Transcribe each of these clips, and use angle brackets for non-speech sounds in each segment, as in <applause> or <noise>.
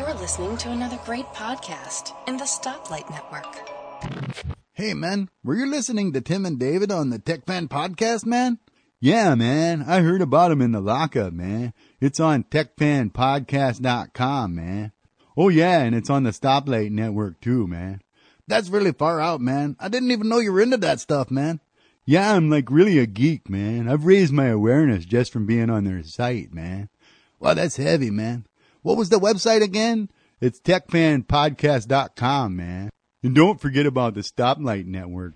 You're listening to another great podcast in the Stoplight Network. Hey, man, were you listening to Tim and David on the Tech Fan podcast, man? Yeah, man, I heard about him in the lockup, man. It's on techfanpodcast.com, man. Oh, yeah, and it's on the Stoplight Network, too, man. That's really far out, man. I didn't even know you were into that stuff, man. Yeah, I'm like really a geek, man. I've raised my awareness just from being on their site, man. Wow, that's heavy, man. What was the website again? It's techfanpodcast.com, man. And don't forget about the Stoplight Network.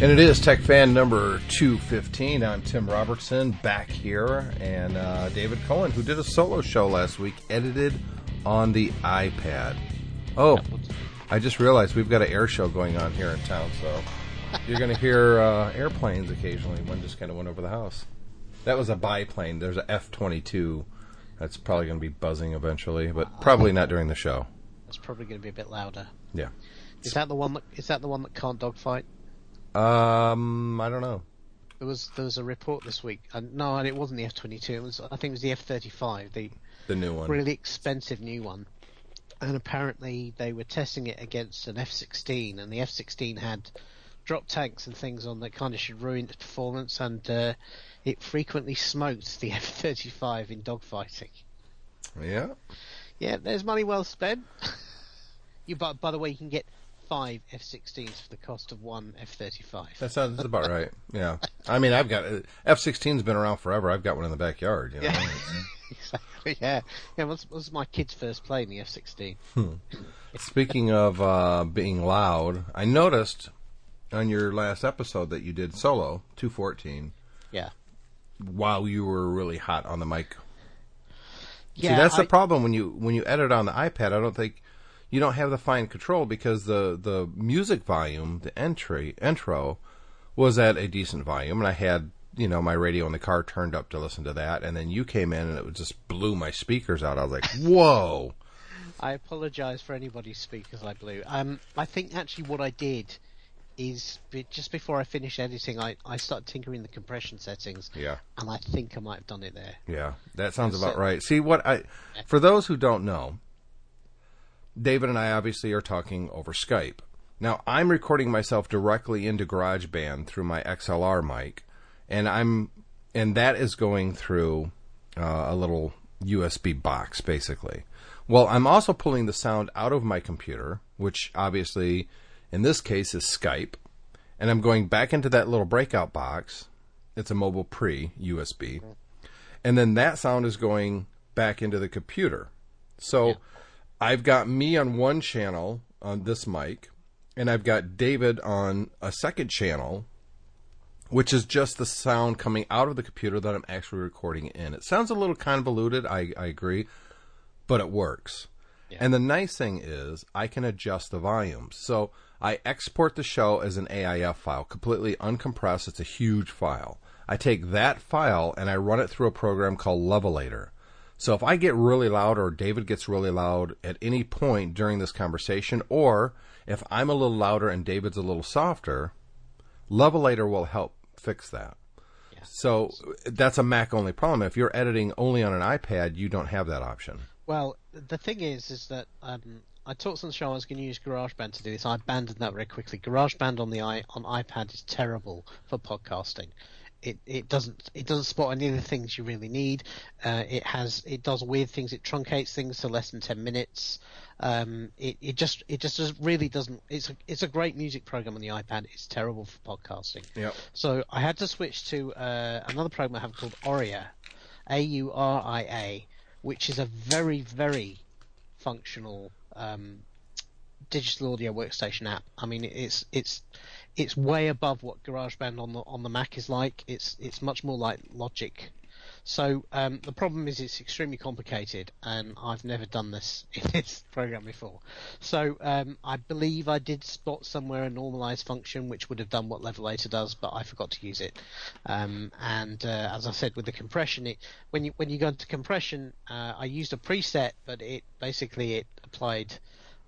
And it is Tech Fan number 215. I'm Tim Robertson back here, and uh, David Cohen, who did a solo show last week, edited on the iPad. Oh, I just realized we've got an air show going on here in town, so you're going to hear uh, airplanes occasionally. One just kind of went over the house. That was a biplane. There's a F 22 that's probably going to be buzzing eventually, but probably not during the show. It's probably going to be a bit louder. Yeah. Is that the one that is that the one that can't dogfight? Um, I don't know. There was there was a report this week. And no, and it wasn't the F twenty two. It was I think it was the F thirty five, the The new one. really expensive new one. And apparently they were testing it against an F sixteen, and the F sixteen had drop tanks and things on that kind of should ruin its performance, and uh, it frequently smoked the <laughs> F thirty five in dogfighting. Yeah. Yeah, there's money well spent. <laughs> you but by the way, you can get five F-16s for the cost of one F-35. That sounds that's about right. Yeah. I mean, I've got F 16's been around forever. I've got one in the backyard. You know? Yeah. <laughs> exactly. Yeah. Yeah. Was was my kid's first plane the F-16? Speaking of uh, being loud, I noticed on your last episode that you did solo 214 Yeah. while you were really hot on the mic. Yeah. See, that's I- the problem when you when you edit on the iPad. I don't think you don't have the fine control because the the music volume, the entry intro, was at a decent volume, and I had you know my radio in the car turned up to listen to that, and then you came in and it just blew my speakers out. I was like, <laughs> whoa. I apologise for anybody's speakers I blew. Um, I think actually what I did is just before I finished editing, I, I started tinkering the compression settings. Yeah. And I think I might have done it there. Yeah, that sounds about right. See what I for those who don't know, David and I obviously are talking over Skype. Now I'm recording myself directly into GarageBand through my XLR mic, and I'm and that is going through uh, a little USB box basically. Well, I'm also pulling the sound out of my computer, which obviously in this case is Skype, and I'm going back into that little breakout box. It's a mobile pre USB and then that sound is going back into the computer. So I've got me on one channel on this mic, and I've got David on a second channel, which is just the sound coming out of the computer that I'm actually recording in. It sounds a little convoluted, I, I agree, but it works. And the nice thing is, I can adjust the volumes. So I export the show as an AIF file, completely uncompressed. It's a huge file. I take that file and I run it through a program called Levelator. So if I get really loud or David gets really loud at any point during this conversation, or if I'm a little louder and David's a little softer, Levelator will help fix that. So that's a Mac only problem. If you're editing only on an iPad, you don't have that option. Well, the thing is, is that um, I talked on the show I was going to use GarageBand to do this. I abandoned that very quickly. GarageBand on the i on iPad is terrible for podcasting. It it doesn't it doesn't spot any of the things you really need. Uh, it has it does weird things. It truncates things to less than ten minutes. Um, it it just it just does, really doesn't. It's a it's a great music program on the iPad. It's terrible for podcasting. Yep. So I had to switch to uh, another program I have called Auria, A U R I A, which is a very very functional um, digital audio workstation app. I mean, it's it's it's way above what GarageBand on the on the Mac is like. It's it's much more like Logic. So um, the problem is it's extremely complicated, and I've never done this <laughs> in this program before. So um, I believe I did spot somewhere a normalize function which would have done what Levelator does, but I forgot to use it. Um, and uh, as I said, with the compression, it when you when you go into compression, uh, I used a preset, but it basically it applied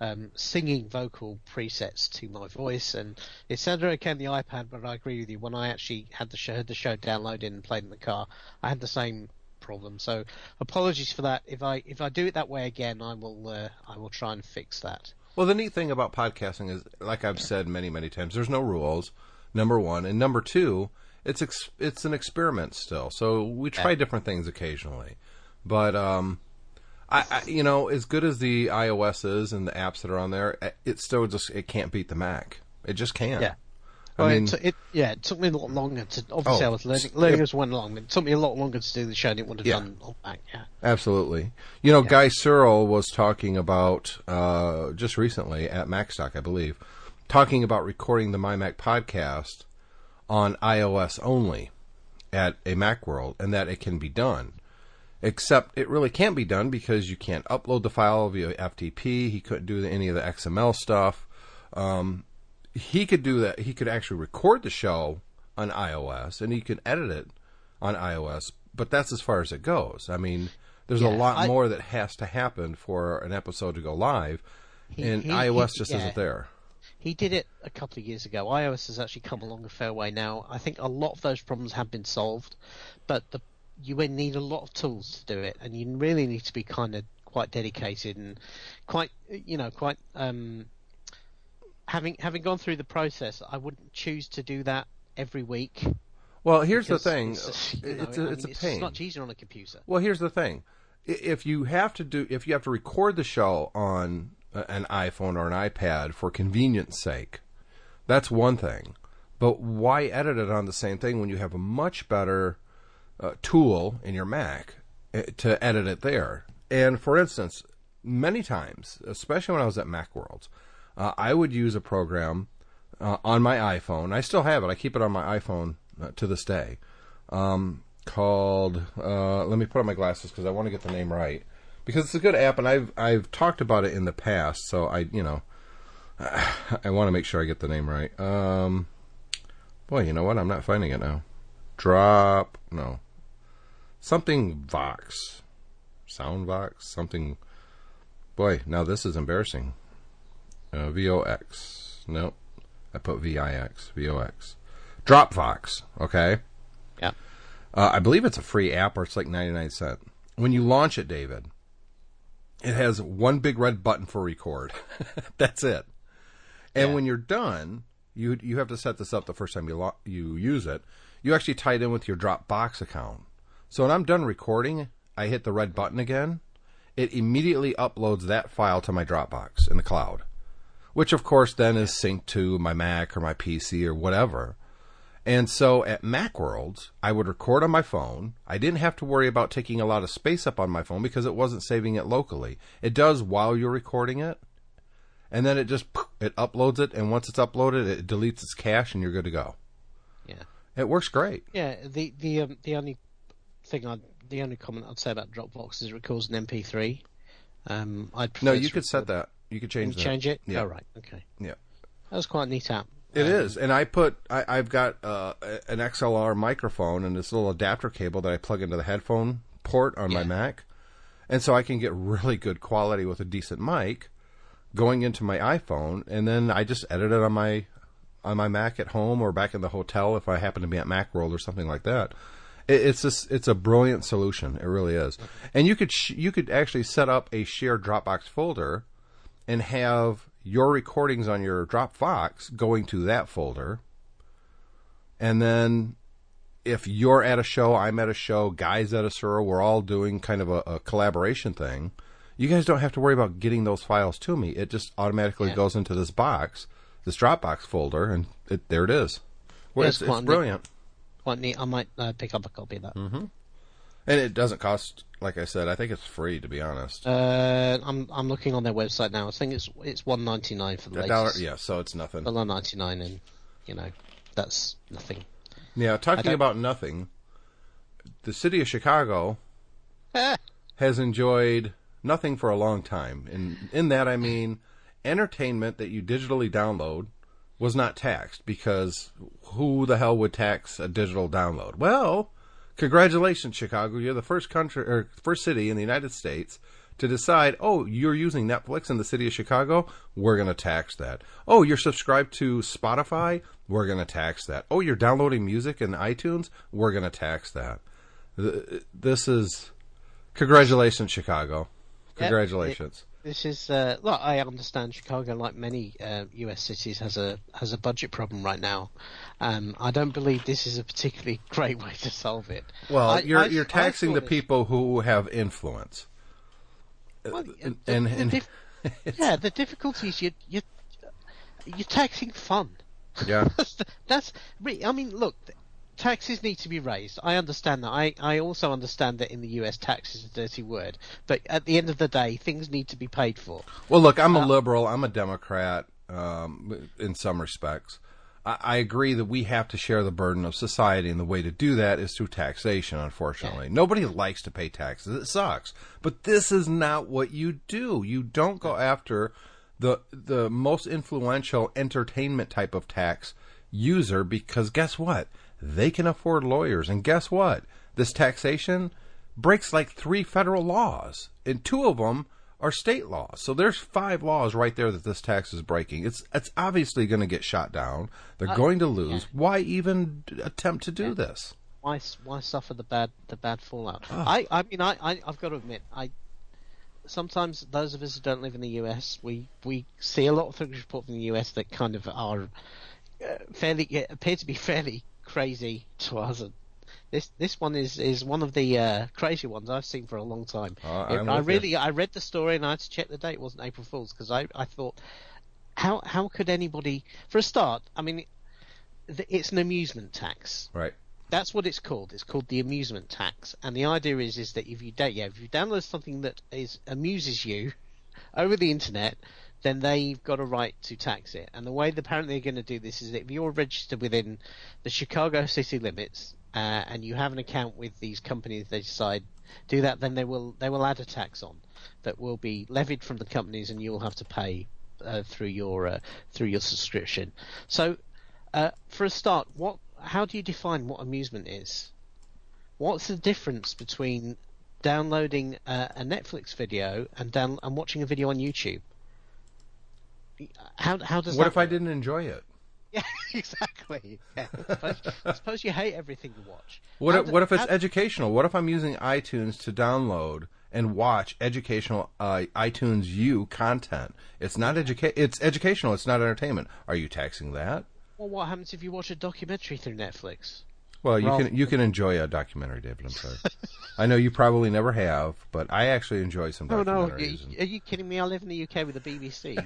um, singing vocal presets to my voice, and it sounded okay on the iPad. But I agree with you. When I actually had the show, had the show downloaded and played in the car, I had the same problem. So apologies for that. If I if I do it that way again, I will uh, I will try and fix that. Well, the neat thing about podcasting is, like I've said many many times, there's no rules. Number one, and number two, it's ex- it's an experiment still. So we try different things occasionally, but um, I, I, you know, as good as the iOS is and the apps that are on there, it still just it can't beat the Mac. It just can't. Yeah. I Well, mean, it, it yeah, it took me a lot longer to. Obviously, Oh, I was learning learning yeah. as went along. It took me a lot longer to do the show than it would have Yeah. done on Mac. Yeah. absolutely. You know, Guy Serle was talking about uh, just recently at MacStock, I believe, talking about recording the MyMac podcast on iOS only at a Macworld, and that it can be done. Except it really can't be done because you can't upload the file via FTP. He couldn't do any of the XML stuff. Um, he could do that. He could actually record the show on iOS and he could edit it on iOS, but that's as far as it goes. I mean, there's a lot I- more that has to happen for an episode to go live, He- and he- iOS he- just yeah. isn't there. He did it a couple of years ago. iOS has actually come along a fair way now. I think a lot of those problems have been solved, but the, you would need a lot of tools to do it, and you really need to be kind of quite dedicated and quite, you know, quite. Um, having having gone through the process, I wouldn't choose to do that every week. Well, here's the thing: It's, you know, it's a, I it's mean, a pain. It's much easier on a computer. Well, here's the thing: if you have to do, if you have to record the show on an iPhone or an iPad for convenience sake, that's one thing. But why edit it on the same thing when you have a much better uh, tool in your Mac uh, to edit it there? And for instance, many times, especially when I was at Macworld, uh, I would use a program uh, on my iPhone. I still have it. I keep it on my iPhone uh, to this day. Um, called. Uh, let me put on my glasses because I want to get the name right because it's a good app and I've I've talked about it in the past. So I you know <sighs> I want to make sure I get the name right. Um, boy, you know what? I'm not finding it now. Drop no something Vox, Sound Vox something. Boy, now this is embarrassing. Uh, VOX. Nope. I put VIX. VOX. Dropvox. Okay. Yeah. Uh, I believe it's a free app or it's like 99 cent. When you launch it, David, it has one big red button for record. <laughs> That's it. And Yeah. when you're done, you you have to set this up the first time you lo- you use it. You actually tie it in with your Dropbox account. So when I'm done recording, I hit the red button again. It immediately uploads that file to my Dropbox in the cloud, which of course then is synced to my Mac or my PC or whatever. And so at Macworlds, I would record on my phone. I didn't have to worry about taking a lot of space up on my phone because it wasn't saving it locally. It does while you're recording it, and then it just it uploads it, and once it's uploaded, it deletes its cache, and you're good to go. Yeah. It works great. Yeah, the the um, the only thing I the only comment I'd say about Dropvox is it records an MP3. Um, I'd No, you could set that. You could change you that. change it? Yeah. Oh right, okay. Yeah. That was quite a neat app. It Um, is, and I put I, I've got uh, an XLR microphone and this little adapter cable that I plug into the headphone port on my Mac, and so I can get really good quality with a decent mic going into my iPhone, and then I just edit it on my on my Mac at home or back in the hotel if I happen to be at MacWorld or something like that. It, it's just it's a brilliant solution. It really is, and you could sh- you could actually set up a shared Dropbox folder and have your recordings on your Dropbox going to that folder. And then if you're at a show, I'm at a show, guys at a show, we're all doing kind of a, a collaboration thing. You guys don't have to worry about getting those files to me. It just automatically Yeah. goes into this box, this Dropbox folder, and it, there it is. Well, Yeah, it's, it's brilliant. Quite neat. I might uh, pick up a copy of that. Mm-hmm. And it doesn't cost, like I said, I think it's free, to be honest. Uh, I'm I'm looking on their website now. I think it's it's one ninety nine for the a dollar, latest. yeah, so it's nothing. Dollar ninety nine, and you know that's nothing. Yeah, talking don't- about nothing. the city of Chicago <laughs> has enjoyed nothing for a long time. In in that I mean entertainment that you digitally download was not taxed because who the hell would tax a digital download? Well, congratulations Chicago, you're the first country or first city in the United States to decide, "Oh, you're using Netflix in the city of Chicago, we're going to tax that." "Oh, you're subscribed to Spotify, we're going to tax that." "Oh, you're downloading music in iTunes, we're going to tax that." This is congratulations Chicago. Congratulations. This is uh, look. I understand Chicago, like many uh, U.S. cities, has a has a budget problem right now. Um, I don't believe this is a particularly <laughs> great way to solve it. Well, I- you're I- you're taxing the people who have influence. Well, and- the- and- the and- dif- <laughs> yeah, the difficulty is you you you're taxing fun. Yeah. <laughs> That's, the- that's I mean, look, taxes need to be raised. I understand that. I, I also understand that in the US, tax is a dirty word. But at the end of the day, things need to be paid for. Well, look, I'm a Uh, liberal. I'm a Democrat um, in some respects. I, I agree that we have to share the burden of society, and the way to do that is through taxation. Unfortunately, nobody likes to pay taxes. It sucks, but this is not what you do. You don't go after the the most influential entertainment type of tax user because guess what? They can afford lawyers, and guess what? This taxation breaks like three federal laws, and two of them are state laws. So there's five laws right there that this tax is breaking. It's it's obviously going to get shot down. They're going to lose. Why even attempt to do this? Why why suffer the bad the bad fallout? Ah. I I mean I, I I've got to admit I. Sometimes those of us who don't live in the US, we, we see a lot of things reported in the US that kind of are uh, fairly yeah, appear to be <laughs> fairly crazy <laughs> to us. This this one is, is one of the uh, crazy ones I've seen for a long time. Uh, It- I with you. really I read the story and I had to check the date. It wasn't April Fool's because I I thought how how could anybody for a start? I mean, it's an amusement tax. Right. That's what it's called. It's called the amusement tax, and the idea is is that if you da- yeah, if you download something that is amuses you <laughs> over the internet, then they've got a right to tax it. And the way that apparently they're going to do this is if you're registered within the Chicago city limits uh, and you have an account with these companies, they decide do that, then they will they will add a tax on that will be levied from the companies, and you'll have to pay uh, through your uh, through your subscription. So, uh, for a start, what how do you define what amusement is? What's the difference between downloading uh, a Netflix video and down and watching a video on YouTube? How how does What that if I didn't enjoy it? <laughs> Yeah, exactly. Yeah. Suppose, <laughs> suppose you hate everything you watch. What if, do- what if it's how- educational? What if I'm using iTunes to download and watch educational uh, iTunes U content? It's not educa- It's educational. It's not entertainment. Are you taxing that? Well, what happens if you watch a documentary through Netflix? Well, you can you can enjoy a documentary, David. I'm sorry. I know you probably never have, but I actually enjoy some Oh no! Are documentaries. you, are you kidding me? I live in the UK with the BBC.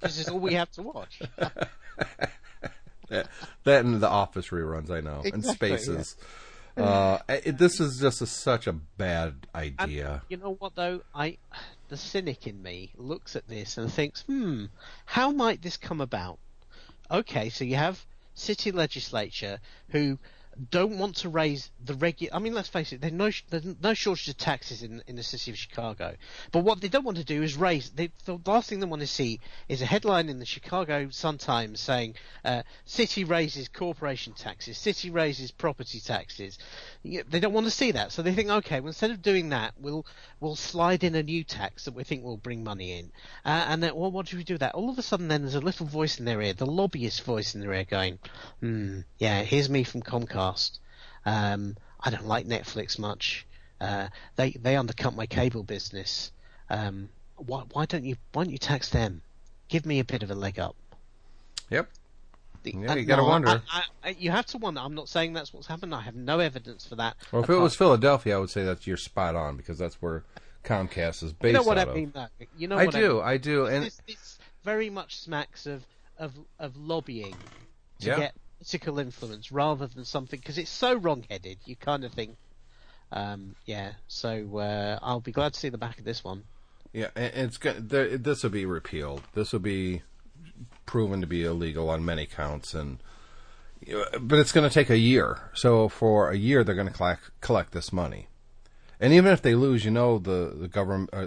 this is all we have to watch. that, that and the Office reruns, I know, and Exactly, Spaces. Uh, it, this is just a, such a bad And idea. you know what though? I, the cynic in me looks at this and thinks, hmm, how might this come about? Okay, so you have city legislature who don't want to raise the regular. I mean, let's face it. There's no there's no shortage of taxes in in the city of Chicago. But what they don't want to do is raise. They, the last thing they want to see is a headline in the Chicago Sun Times saying, uh, "City raises corporation taxes. City raises property taxes." They don't want to see that, so they think, okay, well, instead of doing that, we'll we'll slide in a new tax that we think will bring money in. Uh, and then, well, what do we do that? All of a sudden, then there's a little voice in their ear, the lobbyist voice in their ear, going, "Hmm, yeah, here's me from Comcast. Um, I don't like Netflix much. Uh, they they undercut my cable business. Um, why why don't you why don't you tax them? Give me a bit of a leg up." Yep. The- Yeah, uh, you gotta no, wonder. I, I, you have to wonder. I'm not saying that's what's happened. I have no evidence for that. Well, if it was Philadelphia, I would say that you're spot on because that's where Comcast is based You know what I mean, though. You know I what do, mean. I do, and This, this very much smacks of of of lobbying to Yeah. get political influence rather than something because it's so wrong-headed. You kind of think, um, yeah. So uh, I'll be glad to see the back of this one. Yeah, and it's go- there- this will be repealed. This will be proven to be illegal on many counts, and but it's going to take a year. So for a year, they're going to collect collect this money, and even if they lose, you know the the government, uh,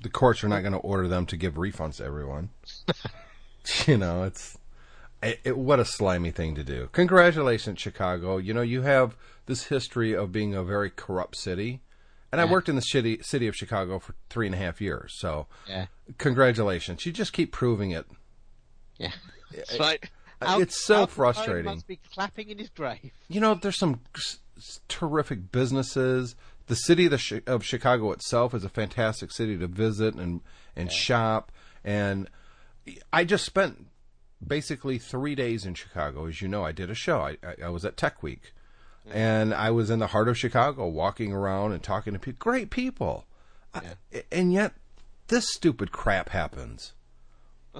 the courts are not going to order them to give refunds to everyone. <laughs> you know, it's it, it, what a slimy thing to do. Congratulations, Chicago. You know you have this history of being a very corrupt city. And I worked in the city, city of Chicago for three and a half years. So, Yeah. congratulations. You just keep proving it. Yeah. That's right. Uh, it's so Al frustrating. Must be clapping in his grave. you know, there's some terrific businesses. The city of, the of Chicago itself is a fantastic city to visit and and shop. And I just spent basically three days in Chicago. As you know, I did a show. I, I, I was at Tech Week, and I was in the heart of Chicago, walking around and talking to people. Great people, I, and yet this stupid crap happens.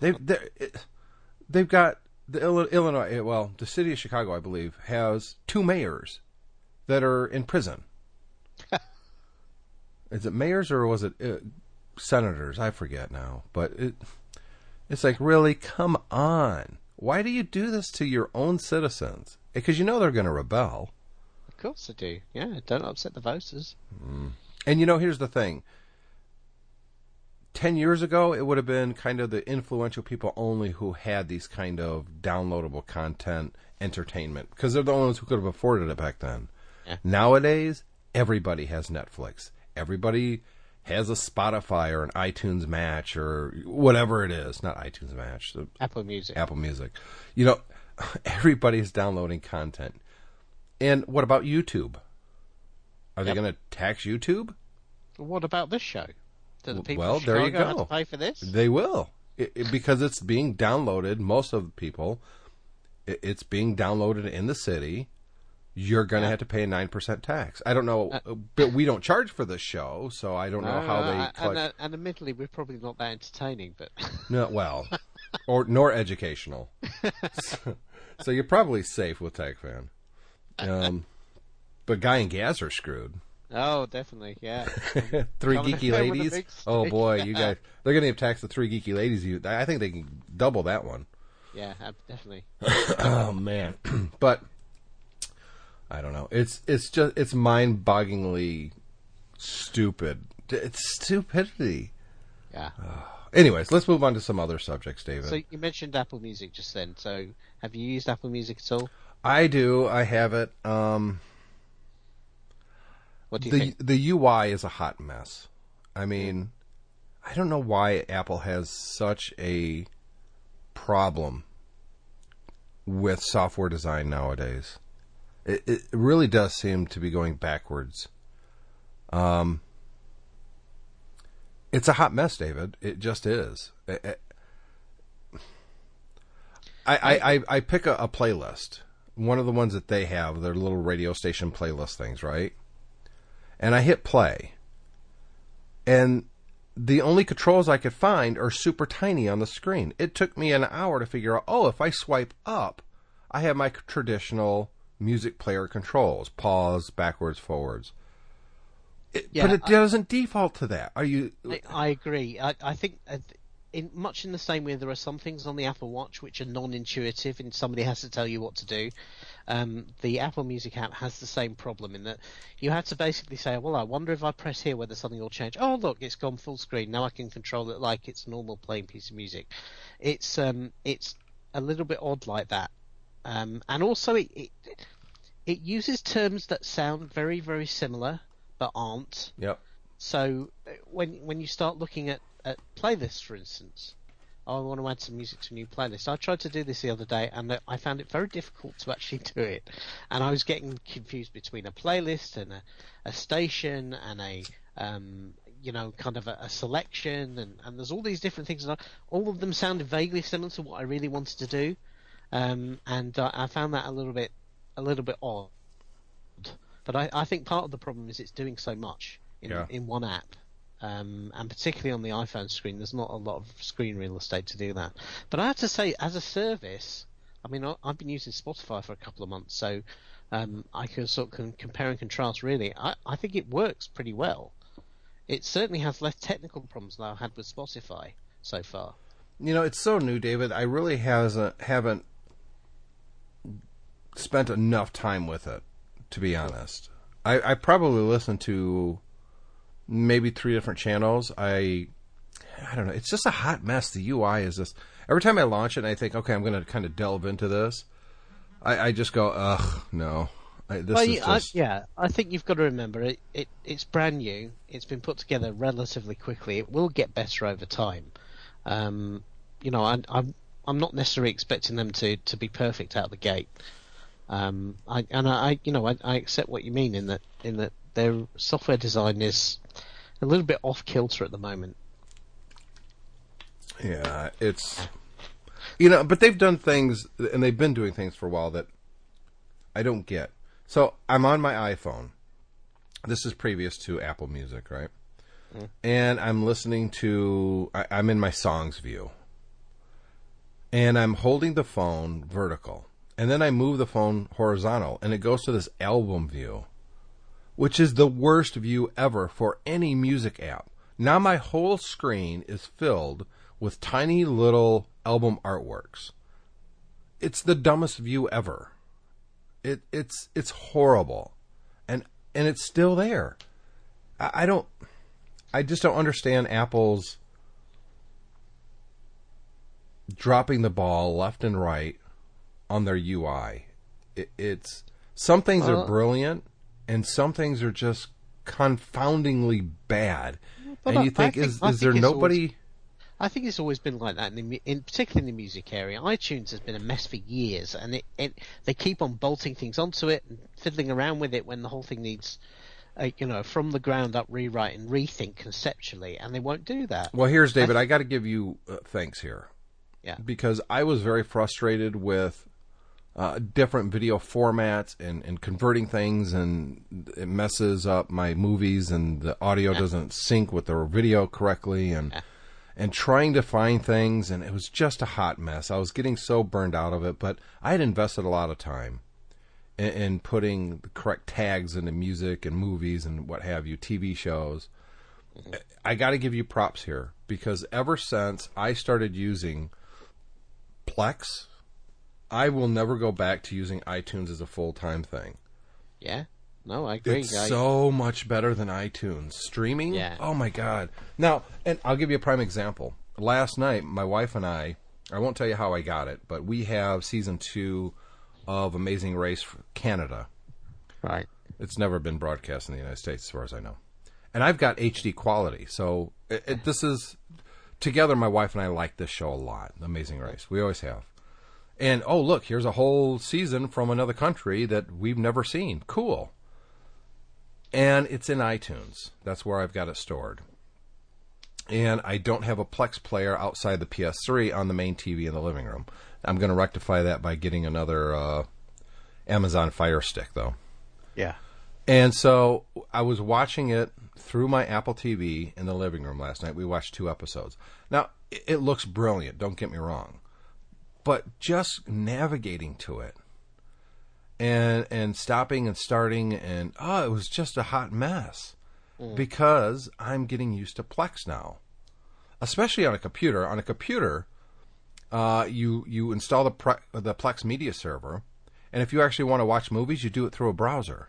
They're- it- they've got the Illinois. Eh, well, the city of Chicago, I believe, has two mayors that are in prison. <laughs> Is it mayors or was it uh, senators? I forget now. But it, it's like, really, come on. Why do you do this to your own citizens? Eh, because you know they're going to rebel. Of course they do. Yeah, don't upset the voters. Mm. And you know, here's the thing. Ten years ago, it would have been kind of the influential people only who had these kind of downloadable content entertainment because they're the only ones who could have afforded it back then. Yeah. Nowadays, everybody has Netflix. Everybody has a Spotify or an iTunes Match or whatever it is. Not iTunes Match, Apple Music. Apple Music. You know, <laughs> everybody's downloading content. And what about YouTube? Are they going to tax YouTube? What about this show? Do the people Well, there you Chicago have go. to pay for this? They will, it, it- because it's being downloaded. Most of the people, it, it's being downloaded in the city. You're going to have to pay a nine percent tax. I don't know, Uh, but we don't charge for this show, so I don't know how they I- collect. and, uh, and admittedly, we're probably not that entertaining, but No, well, or nor educational. <laughs> so, so you're probably safe with TechFan. Um, but Guy and Gaz are screwed. Oh, definitely, yeah. <laughs> three Coming geeky in with a ladies. Oh boy, you <laughs> guys, they're going to tax the three geeky ladies. You, I think they can double that one. Yeah, definitely. <coughs> Oh man, <clears throat> but I don't know. It's it's just it's mind-bogglingly stupid. It's stupidity. Yeah. Anyways, let's move on to some other subjects, David. So you mentioned Apple Music just then. So have you used Apple Music at all? I do. I have it. Um, What do you the think? the UI is a hot mess. I mean, I don't know why Apple has such a problem with software design nowadays. It, it really does seem to be going backwards. Um, it's a hot mess, David. It just is. It- it- I, I, I, I pick a, a playlist, one of the ones that they have, their little radio station playlist things, right? And I hit play. And the only controls I could find are super tiny on the screen. It took me an hour to figure out, oh, if I swipe up, I have my traditional music player controls pause, backwards, forwards. It- Yeah, but it I- doesn't default to that. Are you. I, I agree. I, I think in much in the same way there are some things on the Apple Watch which are non-intuitive and somebody has to tell you what to do. Um, the Apple Music app has the same problem in that you have to basically say, "Well, I wonder if I press here whether something will change." Oh, look, it's gone full screen. Now I can control it like it's a normal playing piece of music. It's um, it's a little bit odd like that, um, and also it, it it uses terms that sound very very similar but aren't. Yep. So uh, when when you start looking at, at playlists, for instance, oh, I want to add some music to a new playlist. I tried to do this the other day, and uh, I found it very difficult to actually <laughs> do it. And I was getting confused between a playlist and a, a station and a um, you know kind of a, a selection, and, and there's all these different things. And I, all of them sounded vaguely similar to what I really wanted to do, um, and uh, I found that a little bit a little bit odd. But I, I think part of the problem is it's doing so much in, Yeah. in one app. Um, and particularly on the iPhone screen, there's not a lot of screen real estate to do that. But I have to say, as a service, I mean, I, I've been using Spotify for a couple of months, so um, I can sort of compare and contrast. Really, I, I think it works pretty well. It certainly has less technical problems than I've had with Spotify so far. You know, it's so new, David. I really hasn't haven't spent enough time with it, to be honest. I, I probably listened to maybe three different channels. I I don't know. It's just a hot mess. The UI is just every time I launch it, and I think, okay, I'm going to kind of delve into this. I, I just go, ugh, no. I, this Well, is you- I- yeah, I think you've got to remember it, it. It's brand new. It's been put together relatively quickly. It will get better over time. Um, you know, I, I'm I'm not necessarily expecting them to, to be perfect out the gate. Um, I, and I, I you know, I, I accept what you mean in that in that their software design is a little bit off kilter at the moment. Yeah, it's you know, but they've done things and they've been doing things for a while that I don't get. So I'm on my iPhone. This is previous to Apple Music, right? Mm. And I'm listening to. I, I'm in my songs view, and I'm holding the phone vertical, and then I move the phone horizontal, and it goes to this album view which is the worst view ever for any music app. Now my whole screen is filled with tiny little album artworks. It's the dumbest view ever. It it's it's horrible. And and it's still there. I, I don't I just don't understand Apple's dropping the ball left and right on their UI. It, it's some things are brilliant and some things are just confoundingly bad. But and I- you think, think- is I is there it's always- nobody I think it's always been like that, in, the, in particularly in the music area. iTunes has been a mess for years, and it, it they keep on bolting things onto it and fiddling around with it when the whole thing needs, uh, you know, from the ground up rewrite and rethink conceptually, and they won't do that. Well, here's David. I got to give you uh, thanks here. Yeah. Because I was very frustrated with uh, different video formats and, and converting things, and it messes up my movies, and the audio doesn't sync with the video correctly, and and trying to find things, and it was just a hot mess. I was getting so burned out of it, but I had invested a lot of time in, in putting the correct tags into music and movies and what have you, TV shows. I got to give you props here because ever since I started using Plex, I will never go back to using iTunes as a full time thing. Yeah, no, I agree. It's I- so much better than iTunes streaming. Yeah. Oh my god! Now, and I'll give you a prime example. Last night, my wife and I, I won't tell you how I got it, but we have season two of Amazing Race Canada. right. It's never been broadcast in the United States, as far as I know. And I've got HD quality, so it, it, this is together. My wife and I like this show a lot. Amazing Race, we always have. And oh, look, here's a whole season from another country that we've never seen. Cool. And it's in iTunes. That's where I've got it stored. And I don't have a Plex player outside the PS3 on the main TV in the living room. I'm going to rectify that by getting another uh, Amazon Fire Stick, though. Yeah. And so I was watching it through my Apple TV in the living room last night. We watched two episodes. Now, it, it looks brilliant, don't get me wrong. But just navigating to it and and stopping and starting and oh, it was just a hot mess. Because I'm getting used to Plex now. Especially on a computer. On a computer, uh, you you install the pre- the Plex media server, and if you actually want to watch movies, you do it through a browser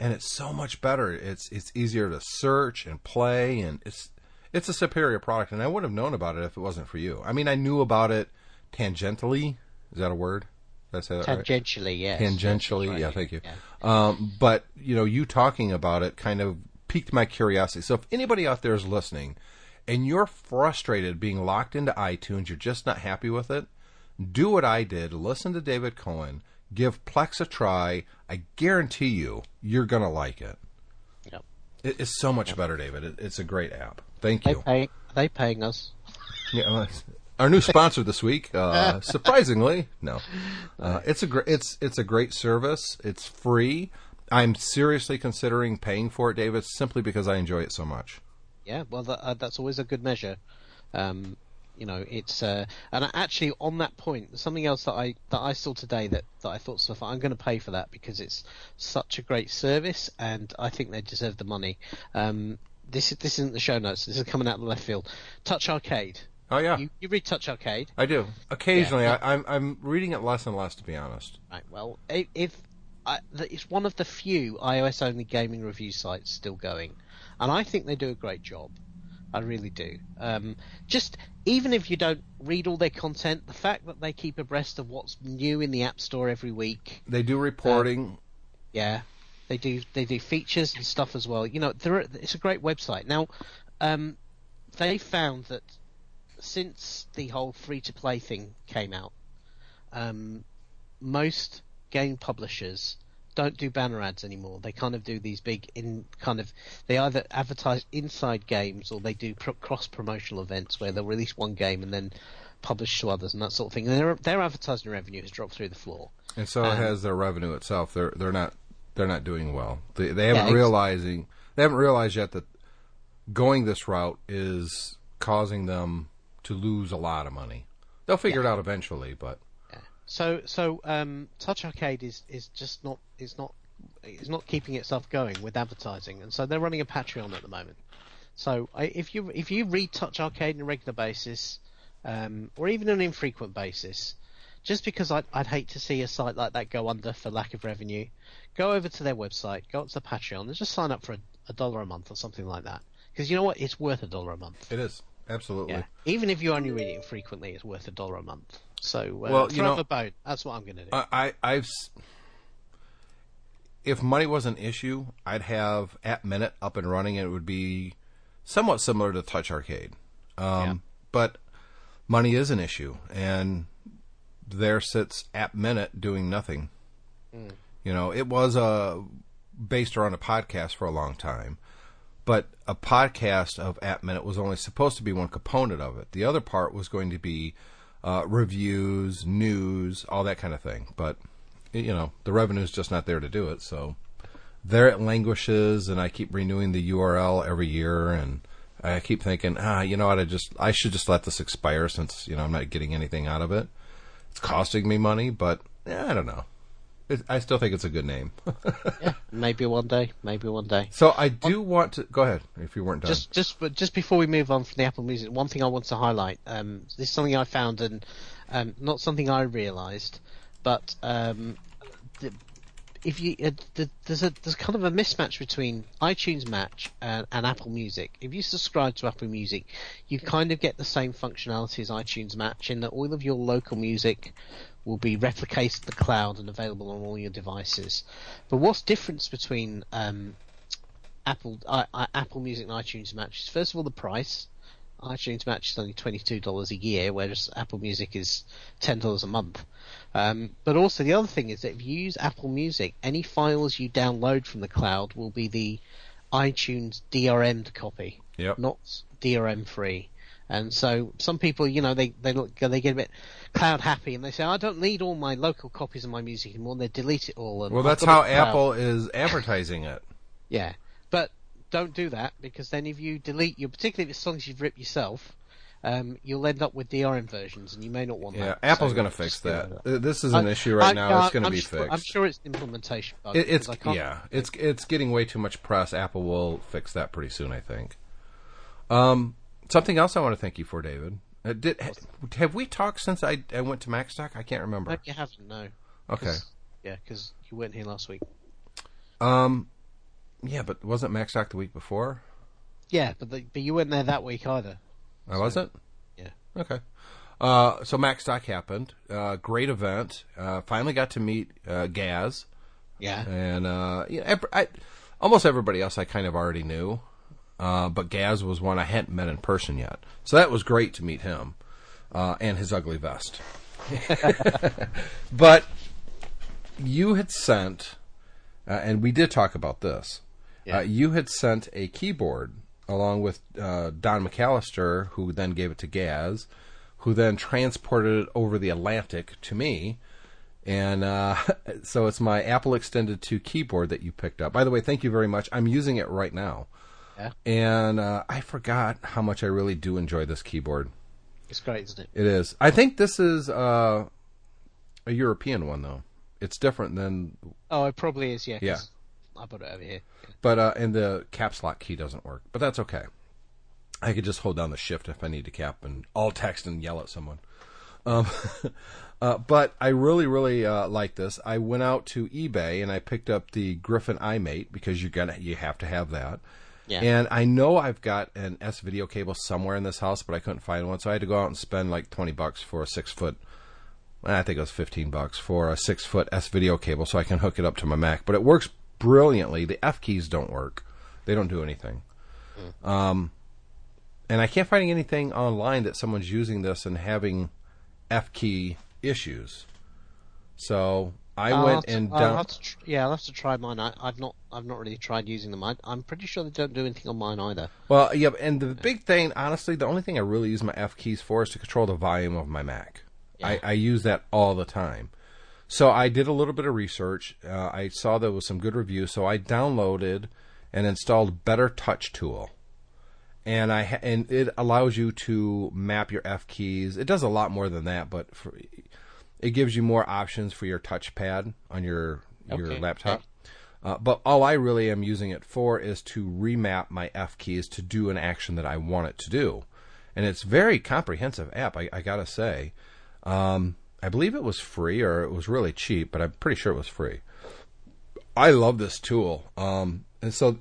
and it's so much better. It's it's easier to search and play, and it's it's a superior product. And I wouldn't have known about it if it wasn't for you. I mean, I knew about it tangentially. Is that a word? Did I say that right? Tangentially, yes. Tangentially, right. yeah. Thank you. Yeah. Um, but you know, you talking about it kind of piqued my curiosity. So if anybody out there is listening, and you're frustrated being locked into iTunes, you're just not happy with it, do what I did. Listen to David Cohen. Give Plex a try. I guarantee you, you're gonna like it. Yep. It- It's so much better, David. It, it's a great app. Thank They you. pay. Are they paying us? <laughs> Yeah, our new sponsor this week. <laughs> Uh, surprisingly, no, uh, it's a great it's it's a great service. It's free. I'm seriously considering paying for it, David, simply because I enjoy it so much. Yeah, well, that, uh, that's always a good measure. Um, you know, it's uh, and actually on that point, something else that I that I saw today that, that I thought stuff I'm going to pay for that because it's such a great service and I think they deserve the money. Um, this is this isn't the show notes. This is coming out of the left field. Touch Arcade. Oh yeah, You, you read Touch Arcade, I do. Occasionally, Yeah. I, I'm I'm reading it less and less, to be honest. right? Well, if, if I, it's one of the few iOS-only gaming review sites still going, and I think they do a great job. I really do. Um, just even if you don't read all their content, the fact that they keep abreast of what's new in the App Store every week, They do reporting. yeah, they do they do features and stuff as well. You know, are, it's a great website. Now, um, they found that since the whole free to play thing came out, um, most game publishers don't do banner ads anymore. They kind of do these big in kind of they either advertise inside games or they do pro- cross promotional events where they'll release one game and then publish to others and that sort of thing. And their their advertising revenue has dropped through the floor. and so um, has their revenue itself. They're they're not they're not doing well. They they haven't Yeah, realizing they haven't realized yet that going this route is causing them to lose a lot of money. They'll figure it out eventually, but So so um, Touch Arcade is, is just not is not is not keeping itself going with advertising, and so they're running a Patreon at the moment. So I, if you if you read Touch Arcade on a regular basis, um, or even an infrequent basis, just because I'd, I'd hate to see a site like that go under for lack of revenue, go over to their website, go up to Patreon, and just sign up for a, a dollar a month or something like that. Because you know what, it's worth a dollar a month. it is absolutely. Yeah. Even if you only read it infrequently, it's worth a dollar a month. So uh, Well, you know- a bone. That's what I'm going to do. I, I I've if money was an issue, I'd have App Minute up and running, and it would be somewhat similar to Touch Arcade. Um, Yeah. But money is an issue, and there sits App Minute doing nothing. You know, it was uh, based around a podcast for a long time, but a podcast of App Minute was only supposed to be one component of it. The other part was going to be uh, reviews, news, all that kind of thing. But you know, the revenue's just not there to do it. So there it languishes, and I keep renewing the URL every year, and I keep thinking, ah, you know what? I just I should just let this expire since you know I'm not getting anything out of it. It's costing me money, but eh, I don't know. I still think it's a good name. <laughs> Yeah, maybe one day. Maybe one day. so I do want to go ahead if you weren't done. Just, just, but just before we move on from the Apple Music, one thing I want to highlight. Um, this is something I found, and um, not something I realised, but um, the, if you uh, the, there's a there's kind of a mismatch between iTunes Match and, and Apple Music. If you subscribe to Apple Music, you kind of get the same functionality as iTunes Match in that all of your local music will be replicated to the cloud and available on all your devices. But what's difference between um, Apple I, I, Apple Music and iTunes Match is first of all the price. iTunes Match is only twenty two dollars a year, whereas Apple Music is ten dollars a month. Um, but also the other thing is that if you use Apple Music, any files you download from the cloud will be the iTunes DRM'd copy, Yep. not DRM free. And so some people, you know, they they look they get a bit cloud happy and they say, I don't need all my local copies of my music anymore. And they delete it all. And well, that's how. Apple is advertising it. Yeah, but don't do that because then if you delete your, particularly if it's songs you've ripped yourself, um, you'll end up with DRM versions, and you may not want Yeah, that. Yeah, Apple's So going to fix that. This is an I- issue right I- now. It's going to be sure- fixed. I'm sure it's implementation bug. It, it's because I can't- yeah, it's it's getting way too much press. Apple will fix that pretty soon, I think. Um, something else I want to thank you for, David. Uh, did ha- have we talked since I, I went to Macstock? I can't remember. No, you haven't. No. Okay. 'Cause- Yeah, because you weren't here last week. Um, yeah, but wasn't Macstock the week before? Yeah, but the, but you weren't there that week either. I wasn't. Yeah. Okay. Uh, so Macstock happened. Uh, great event. Uh, finally got to meet uh, Gaz. Yeah. and uh, you know, I, almost everybody else I kind of already knew, uh, but Gaz was one I hadn't met in person yet, so that was great to meet him uh, and his ugly vest. <laughs> but you had sent, uh, and we did talk about this. Yeah. Uh, you had sent a keyboard along with uh, Don McAllister, who then gave it to Gaz, who then transported it over the Atlantic to me. And uh, <laughs> so it's my Apple Extended 2 keyboard that you picked up. By the way, thank you very much. I'm using it right now. Yeah. And uh, I forgot how much I really do enjoy this keyboard. It's great, isn't it? It is. I think this is uh, a European one, though. It's different than, Oh, it probably is. Yeah. Yeah. I put it over here. But uh, and the caps lock key doesn't work, but that's okay. I could just hold down the shift if I need to cap and all text and yell at someone. Um, <laughs> uh, but I really, really uh, like this. I went out to eBay and I picked up the Griffin iMate because you're gonna you have to have that. Yeah. And I know I've got an S video cable somewhere in this house, but I couldn't find one, so I had to go out and spend like twenty bucks for a six foot. I think it was fifteen bucks for a six foot S video cable, so I can hook it up to my Mac. But it works brilliantly. The F keys don't work; they don't do anything. Um, and I can't find anything online that someone's using this and having F key issues. So I I'll went have to- and down. tr- yeah, I'll have to try mine. I, I've not, I've not really tried using them. I, I'm pretty sure they don't do anything on mine either. Well, yeah, and the big thing, honestly, the only thing I really use my F keys for is to control the volume of my Mac. I, I use that all the time. So I did a little bit of research. Uh, I saw there was some good reviews, so I downloaded and installed Better Touch Tool, and I ha- and it allows you to map your F keys. It does a lot more than that, but for, it gives you more options for your touchpad on your your Okay, laptop. Uh, but all I really am using it for is to remap my F keys to do an action that I want it to do. And it's very comprehensive app, I, I gotta say. Um, I believe it was free or it was really cheap, but I'm pretty sure it was free. I love this tool. Um, and so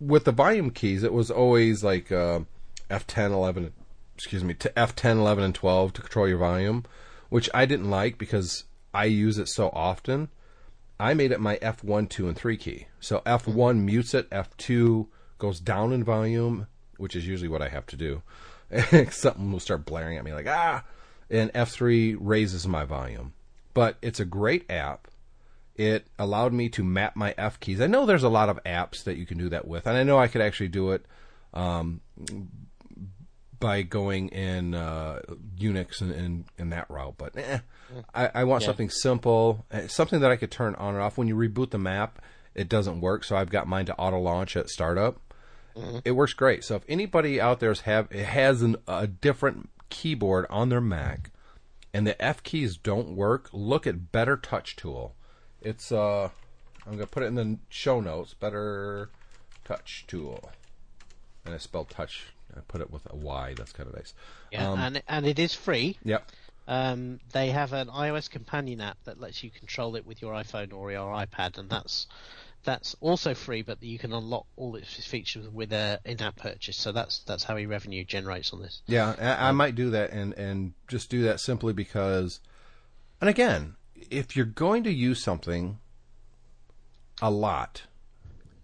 with the volume keys, it was always like uh, F10, 11, excuse me, to F10, 11, and 12 to control your volume, which I didn't like because I use it so often. I made it my F1, 2, and 3 key. So F1 mutes it, F2 goes down in volume, which is usually what I have to do. <laughs> Something will start blaring at me like, ah! And F3 raises my volume. But it's a great app. It allowed me to map my F keys. I know there's a lot of apps that you can do that with, and I know I could actually do it um, by going in uh, Unix and, and, and that route. But eh, I, I want Yeah. something simple, eh, something that I could turn on and off. When you reboot the map, it doesn't work, so I've got mine to auto launch at startup. It works great. So if anybody out there have has an, a different keyboard on their Mac, and the F keys don't work, look at Better Touch Tool. It's uh, I'm gonna put it in the show notes. Better Touch Tool, and I spelled touch. I put it with a Y. That's kind of nice. Yeah, Um, and and it is free. Yep. Um, they have an iOS companion app that lets you control it with your iPhone or your iPad, and that's that's also free. But you can unlock all its features with a in-app purchase. So that's that's how he revenue generates on this. Yeah, I, I might do that and and just do that simply because, and again, if you're going to use something a lot,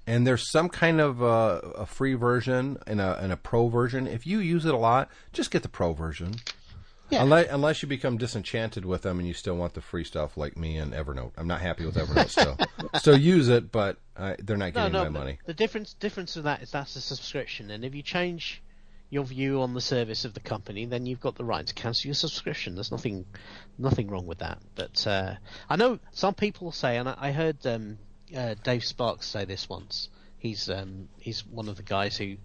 and there's some kind of uh, a free version and a and a pro version, if you use it a lot, just get the pro version. Yeah. Unless, unless you become disenchanted with them and you still want the free stuff like me and Evernote. I'm not happy with Evernote still. <laughs> still use it, but uh, they're not No, getting no. my money. The difference difference with that is that's a subscription, and if you change your view on the service of the company, then you've got the right to cancel your subscription. There's nothing nothing wrong with that. But uh, I know some people say, and I, I heard um, uh, Dave Sparks say this once. He's um, he's one of the guys who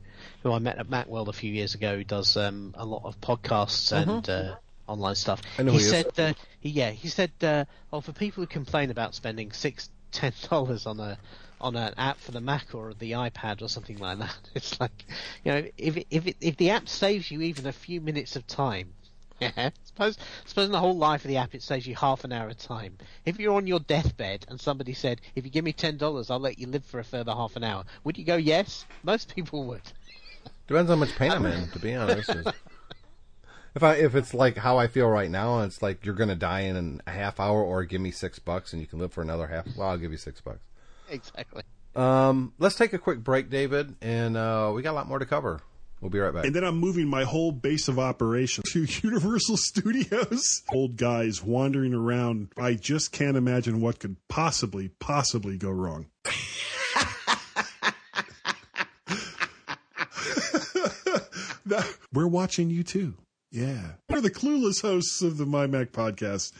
who I met at Macworld a few years ago. Who does um, a lot of podcasts and uh, online stuff. He he said, uh, he, yeah, he said, uh, oh, for people who complain about spending six, ten <laughs> dollars on a on an app for the Mac or the iPad or something like that, <laughs> it's like, you know, if if it, if the app saves you even a few minutes of time. <laughs> Yeah, suppose suppose in the whole life of the app it saves you half an hour of time. If you're on your deathbed and somebody said, "If you give me ten dollars, I'll let you live for a further half an hour," would you go yes? Most people would. Depends how much pain I'm in, to be <laughs> honest. If I if it's like how I feel right now, and it's like you're gonna die in a half hour, or give me six bucks and you can live for another half. Well, I'll give you six bucks. Exactly. Um, let's take a quick break, David, and uh, we got a lot more to cover. We'll be right back. And then I'm moving my whole base of operations to <laughs> Universal Studios. Old guys wandering around. I just can't imagine what could possibly, possibly go wrong. <laughs> That- <laughs> We're watching you too. Yeah. We're the clueless hosts of the My Mac podcast.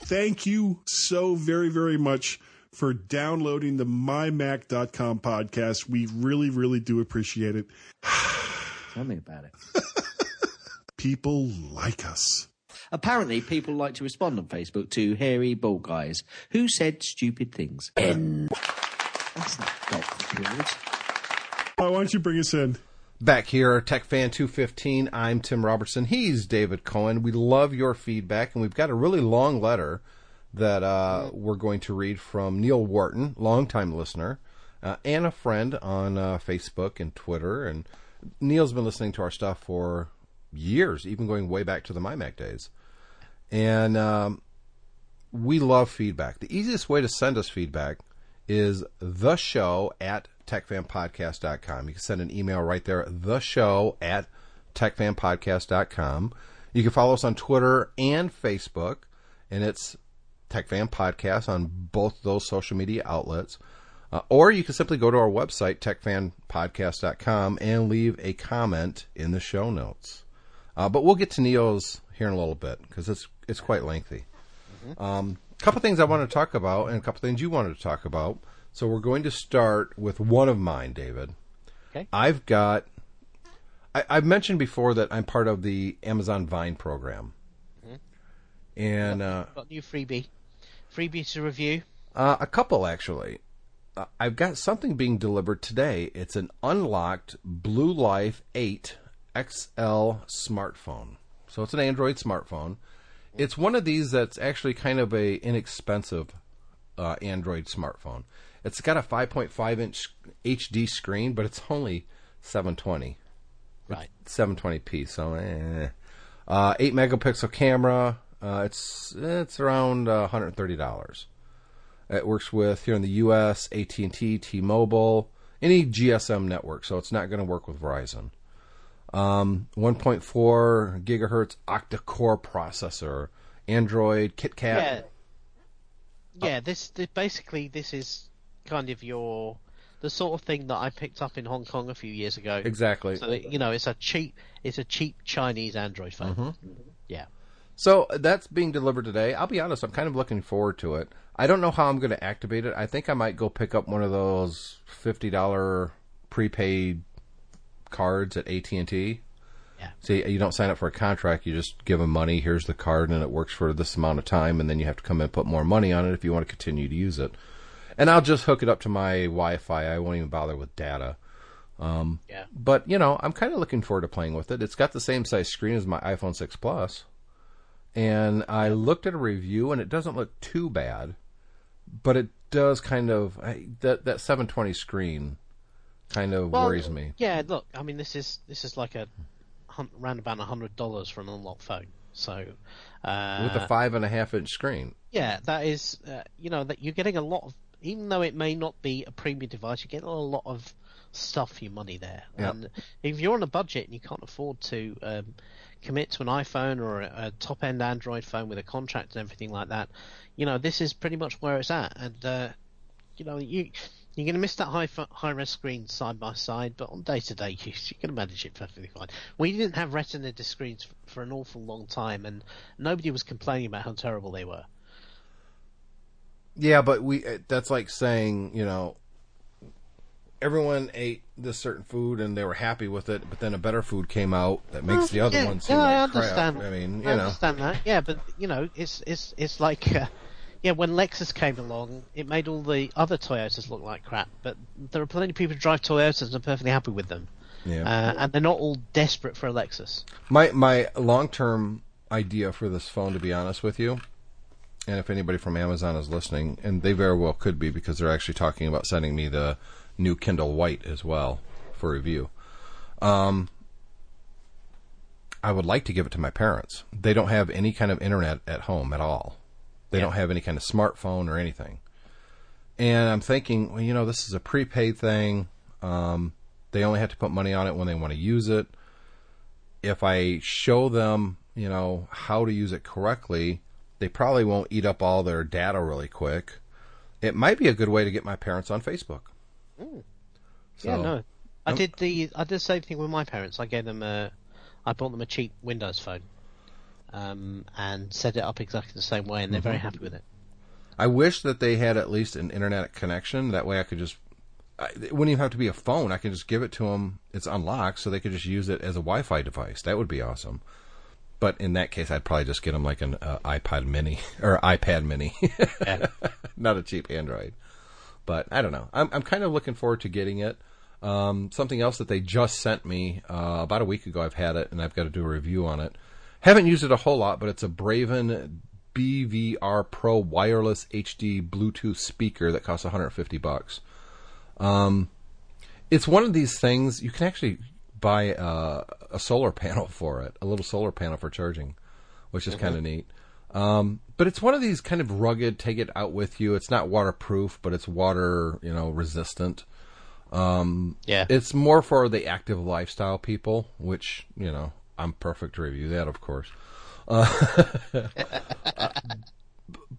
Thank you so very, very much for downloading the mymac.com podcast. We really, really do appreciate it. <sighs> Tell me about it. <laughs> People like us. Apparently, people like to respond on Facebook to hairy bald guys who said stupid things. That's not. Uh, why don't you bring us in? Back here, Tech Fan 215. I'm Tim Robertson. He's David Cohen. We love your feedback, and we've got a really long letter that uh, we're going to read from Neil Wharton, longtime listener, uh, and a friend on uh, Facebook and Twitter. And Neil's been listening to our stuff for years, even going way back to the MyMac days. And um, we love feedback. The easiest way to send us feedback is the show at techfanpodcast.com. You can send an email right there, the show at techfanpodcast.com. You can follow us on Twitter and Facebook, and it's TechFan Podcast on both those social media outlets. Uh, or you can simply go to our website, techfanpodcast.com, and leave a comment in the show notes. Uh, but we'll get to Neil's here in a little bit because it's it's quite lengthy. Um, a couple things I want to talk about, and a couple things you wanted to talk about. So we're going to start with one of mine, David. Okay. I've got. I, I've mentioned before that I'm part of the Amazon Vine program, and uh, Got new freebie. Freebie to review. uh, a couple actually. Uh, I've got something being delivered today. It's an unlocked BLU Life 8 XL smartphone. So it's an Android smartphone. It's one of these that's actually kind of a inexpensive uh, Android smartphone. It's got a 5.5 inch HD screen, but it's only 720. Right. 720p. So, eh. uh, eight megapixel camera. Uh, it's it's around uh, 130 dollars. It works with here in the U.S. AT and T, T-Mobile, any GSM network. So it's not going to work with Verizon. Um, 1.4 gigahertz octa-core processor, Android, KitKat. Yeah. Yeah, this, this basically this is kind of your the sort of thing that I picked up in Hong Kong a few years ago. Exactly. So that, you know, it's a cheap it's a cheap Chinese Android phone. Mm-hmm. Yeah. So that's being delivered today. I'll be honest, I'm kind of looking forward to it. I don't know how I'm going to activate it. I think I might go pick up one of those fifty dollar prepaid cards at AT and T. Yeah. See, you don't sign up for a contract. You just give them money. Here's the card, and it works for this amount of time, and then you have to come in and put more money on it if you want to continue to use it. And I'll just hook it up to my Wi-Fi. I won't even bother with data. Yeah. But you know, I'm kind of looking forward to playing with it. It's got the same size screen as my iPhone 6 Plus, and I looked at a review, and it doesn't look too bad, but it does kind of I, that that 720 screen kind of Well, worries me. Yeah, look, I mean, this is this is like a around about a hundred dollars for an unlocked phone. So, uh, With a five and a half inch screen, yeah, that is, uh, you know, that you're getting a lot of, even though it may not be a premium device, you get a lot of stuff for your money there. Yeah. And if you're on a budget and you can't afford to um, commit to an iPhone or a, a top end Android phone with a contract and everything like that, you know, this is pretty much where it's at. And, uh, you know, you, you're going to miss that high high res screen side by side, but on day to day use, you can manage it perfectly fine. We didn't have Retina disc screens for an awful long time, and nobody was complaining about how terrible they were. Yeah, but we uh, that's like saying you know everyone ate this certain food and they were happy with it, but then a better food came out that makes the other yeah, one seem yeah, I like crap. understand. I mean, you I know, understand that. Yeah, but you know, it's it's it's like, uh, yeah, when Lexus came along, it made all the other Toyotas look like crap. But there are plenty of people who drive Toyotas and are perfectly happy with them, yeah. uh, and they're not all desperate for a Lexus. My my long term idea for this phone, to be honest with you, and if anybody from Amazon is listening, and they very well could be because they're actually talking about sending me the new Kindle White as well for review. Um, I would like to give it to my parents. They don't have any kind of internet at home at all. They don't have any kind of smartphone or anything. And I'm thinking, well, you know, this is a prepaid thing. Um, they only have to put money on it when they want to use it if I show them, you know, how to use it correctly, they probably won't eat up all their data really quick. It might be a good way to get my parents on Facebook. So, yeah, no, I did the I did the same thing with my parents. I gave them a, I bought them a cheap Windows phone, um, and set it up exactly the same way, and they're Mm-hmm. very happy with it. I wish that they had at least an internet connection. That way I could just, I, it wouldn't even have to be a phone. I can just give it to them. It's unlocked, so they could just use it as a Wi Fi device. That would be awesome. But in that case, I'd probably just get them like an uh, iPod mini <laughs> or iPad mini, <laughs> not a cheap Android. But I don't know. I'm I'm kind of looking forward to getting it. Um, something else that they just sent me uh, about a week ago. I've had it and I've got to do a review on it. Haven't used it a whole lot, but it's a Braven BVR Pro wireless HD Bluetooth speaker that costs 150 bucks. Um, it's one of these things you can actually buy uh, a solar <laughs> panel for it, a little solar panel for charging, which is kind of neat. Um, but it's one of these kind of rugged, take it out with you. It's not waterproof, but it's water, you know, resistant. Um, Yeah. It's more for the active lifestyle people, which, you know, I'm perfect to review that, of course. Uh, <laughs>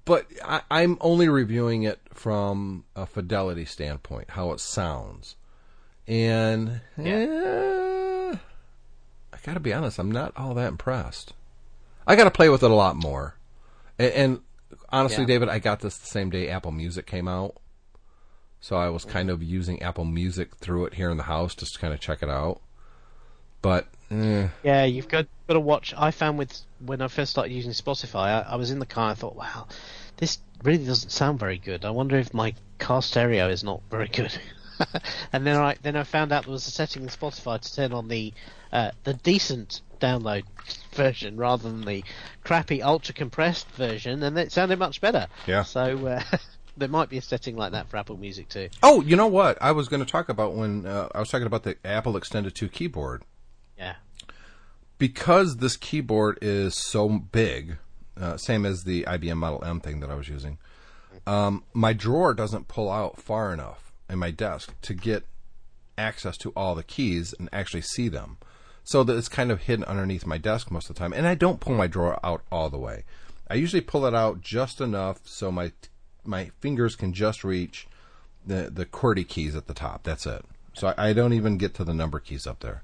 but I, I'm only reviewing it from a fidelity standpoint, how it sounds. And eh, I gotta be honest, I'm not all that impressed. I gotta play with it a lot more. And, and honestly, Yeah. David, I got this the same day Apple Music came out. So I was kind of using Apple Music through it here in the house just to kind of check it out. But eh, Yeah, you've got got to watch. I found with when I first started using Spotify, I, I was in the car. I thought, wow, this really doesn't sound very good. I wonder if my car stereo is not very good. <laughs> <laughs> and then I then I found out there was a setting in Spotify to turn on the uh, the decent download version rather than the crappy ultra compressed version, and it sounded much better. Yeah. So uh, <laughs> there might be a setting like that for Apple Music too. oh, you know what? I was going to talk about when uh, I was talking about the Apple Extended 2 keyboard. Yeah. because this keyboard is so big, uh, same as the IBM Model M thing that I was using, um, my drawer doesn't pull out far enough in my desk to get access to all the keys and actually see them. So that it's kind of hidden underneath my desk most of the time. And I don't pull my drawer out all the way. I usually pull it out just enough so my my fingers can just reach the the QWERTY keys at the top. That's it. So I, I don't even get to the number keys up there.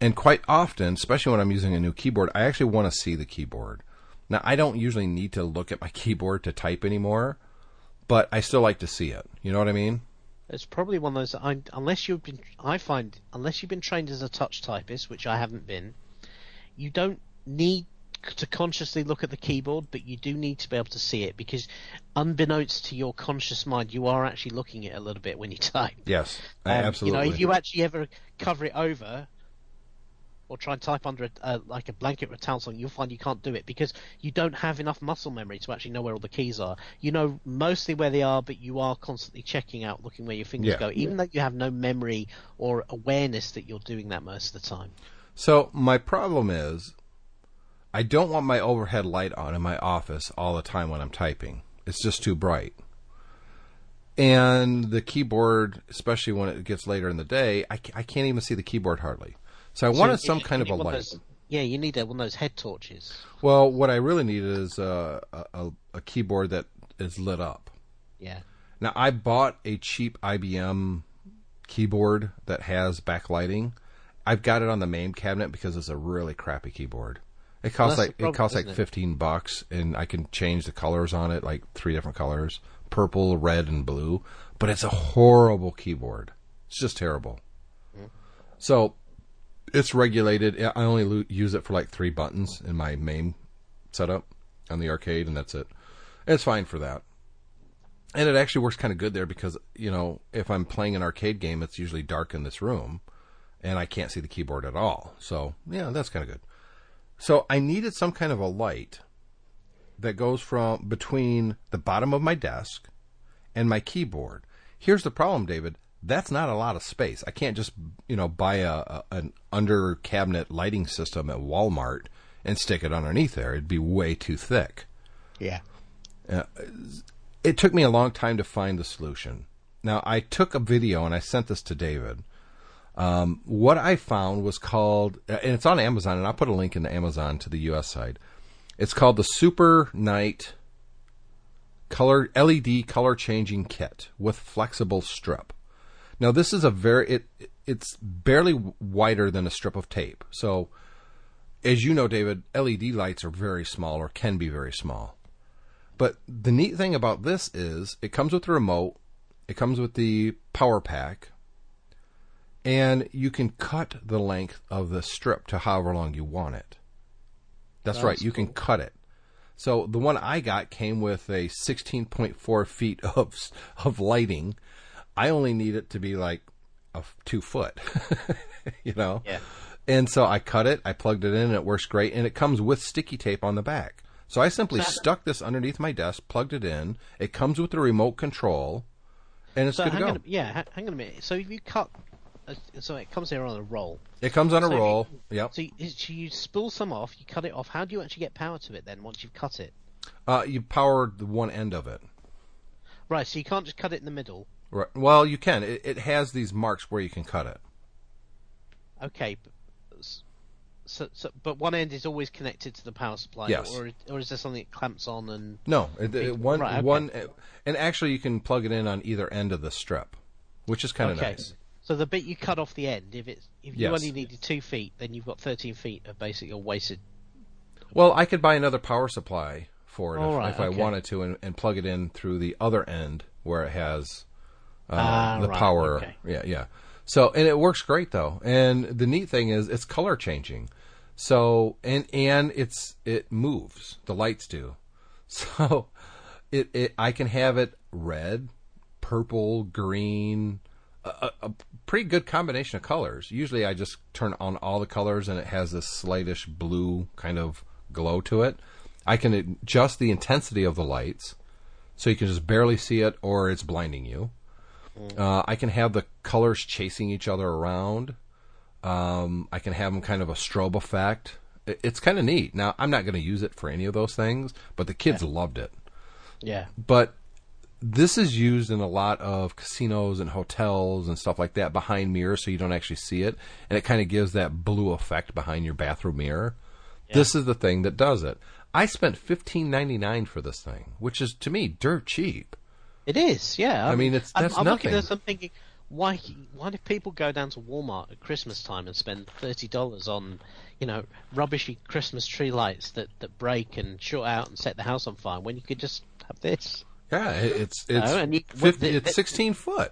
And quite often, especially when I'm using a new keyboard, I actually want to see the keyboard. Now, I don't usually need to look at my <laughs> keyboard to type anymore, but I still like to see it. You know what I mean? It's probably one of those. I, unless you've been, I find, unless you've been trained as a touch typist, which I haven't been, you don't need to consciously look at the keyboard, but you do need to be able to see it because, unbeknownst to your conscious mind, you are actually looking at it a little bit when you <laughs> type. Yes, Um, absolutely. You know, if you actually ever cover it over, or try and type under a, uh, like a blanket or a towel something, you'll find you can't do it because you don't have enough muscle memory to actually know where all the keys are. You know mostly where they are, but you are constantly checking out, looking where your fingers Yeah. go, even though you have no memory or awareness that you're doing that most of the time. So my problem is, I don't want my overhead light on in my office all the time when I'm typing. It's just too bright. And the keyboard, especially when it gets later in the day, I, I can't even see the keyboard hardly. So I wanted some kind of a light. those- yeah, you need one of those head torches. Well, what I really need is a, a, a keyboard that is lit up. Yeah. Now, I bought a cheap IBM keyboard that has backlighting. I've got it on the main cabinet because it's a really crappy keyboard. It costs that's like problem, it costs like isn't it? fifteen bucks, and I can change the colors on it, like three different colors: purple, red, and blue. But it's a horrible keyboard. It's just terrible. Mm-hmm. So it's regulated. I only lo- use it for like three buttons in my main setup on the arcade, and that's it. It's fine for that. And it actually works kind of good there because, you know, if I'm playing an arcade game, it's usually dark in this room and I can't see the keyboard at all. So, yeah, that's kind of good. So, I needed some kind of a light that goes from between the bottom of my desk and my keyboard. Here's the problem, David. That's not a lot of space. I can't just, you know, buy a, a an under cabinet lighting system at Walmart and stick it underneath there. It'd be way too thick Yeah. it took me a long time to find the solution. Now, I took a video and I sent this to David. Um, what I found was called, and it's on Amazon, and I'll put a link in the Amazon to the US side. It's called the Super Night Color LED Color Changing Kit with flexible strip. Now, this is a very it it's barely wider than a strip of tape. So, as you know, David, LED lights are very small or can be very small. But the neat thing about this is it comes with the remote, it comes with the power pack, and you can cut the length of the strip to however long you want it. That's Oh, right, that's you can cut it. So the one I got came with a 16.4 feet of of lighting. I only need it to be like a two foot, <laughs> you know. Yeah. And so I cut it, I plugged it in, and it works great. And it comes with sticky tape on the back. So I simply stuck this underneath my desk, plugged it in. It comes with the remote control, and it's So good to go. on, a- yeah, ha- hang on a minute. So if you cut, uh, so it comes here on a roll. It comes on a So you- roll. Yep. So you, so you spool some off, you cut it off. How do you actually get power to it then once you've cut it? Uh, you power the one end of it. Right, so you can't just cut it in the middle. Right. Well, you can. It, it has these marks where you can cut it. Okay, but, so, so but one end is always connected to the power supply. Yes. Or or is there something that clamps on and? No, it, it, one Right, okay. one, uh, and actually you can plug it in on either end of the strip, which is kind of okay. nice. So the bit you cut off the end, if it's if you Yes. only needed two feet, then you've got thirteen feet of basically wasted. Well, I could buy another power supply for it All if, right, if I wanted to, and, and plug it in through the other end where it has uh, Ah, the right, power. okay. Yeah, yeah. So and it works great though. And the neat thing is it's color changing. So and and it's it moves. The lights do. <laughs> So it, it I can have it red, purple, green, a, a, a pretty good combination of colors. Usually I just turn on all the colors and it has this slightish blue kind of glow to it. I can adjust the intensity of the lights so you can just barely see it or it's blinding you. Uh, I can have the colors chasing each other around. Um, I can have them kind of a strobe effect. It, it's kind of neat. Now, I'm not going to use it for any of those things, but the kids loved it. Yeah. But this is used in a lot of casinos and hotels and stuff like that behind mirrors so you don't actually see it. And it kind of gives that blue effect behind your bathroom mirror. This is the thing that does it. I spent fifteen ninety nine for this thing, which is to me dirt cheap. It is, yeah. I mean, it's- I'm, that's I'm looking at nothing. this, I'm thinking, why? Why do people go down to Walmart at Christmas time and spend thirty dollars on, you know, rubbishy Christmas tree lights that, that break and short out and set the house on fire when you could just have this? Yeah, it- it's it's and you- 50 the- it's sixteen foot.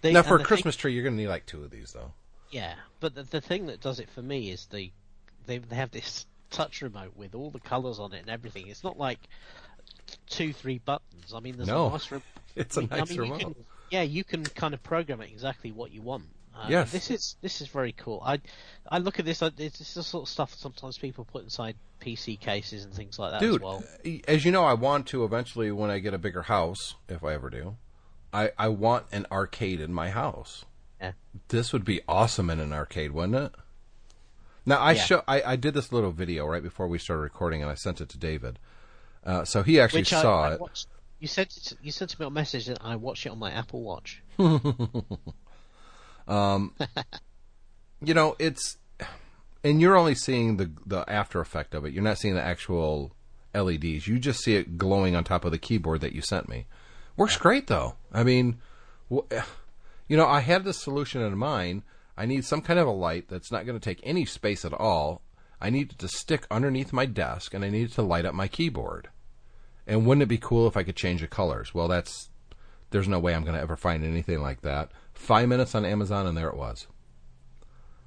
The- now for a the thing- Christmas tree, you're going to need like two of these though. yeah, but the, the thing that does it for me is the they they have this touch remote with all the colours on it and everything. It's not like two three buttons. I mean, there's No. a nice. <laughs> It's a I nice mean, you can- yeah, you can kind of program it exactly what you want. Uh, Yes. this is this is very cool. I I look at this. It's, it's the sort of stuff sometimes people put inside PC cases and things like that Dude, as well. as you know, I want to eventually when I get a bigger house, if I ever do, I I want an arcade in my house. Yeah. This would be awesome in an arcade, wouldn't it? Now I Yeah. show I, I did this little video right before we started recording, and I sent it to David. Uh, so he actually Which I, saw I it. watched. You sent you sent me a message and I watched it on my Apple Watch. <laughs> Um, <laughs> you know it's and you're only seeing the the after effect of it. You're not seeing the actual leds you just see it glowing on top of the keyboard that you sent me. Works great though. I mean you know i had this solution in mind. I need some kind of a light that's not going to take any space at all. I need it to stick underneath my desk and i need it to light up my keyboard and wouldn't it be cool if i could change the colors well that's there's no way i'm going to ever find anything like that five minutes on amazon and there it was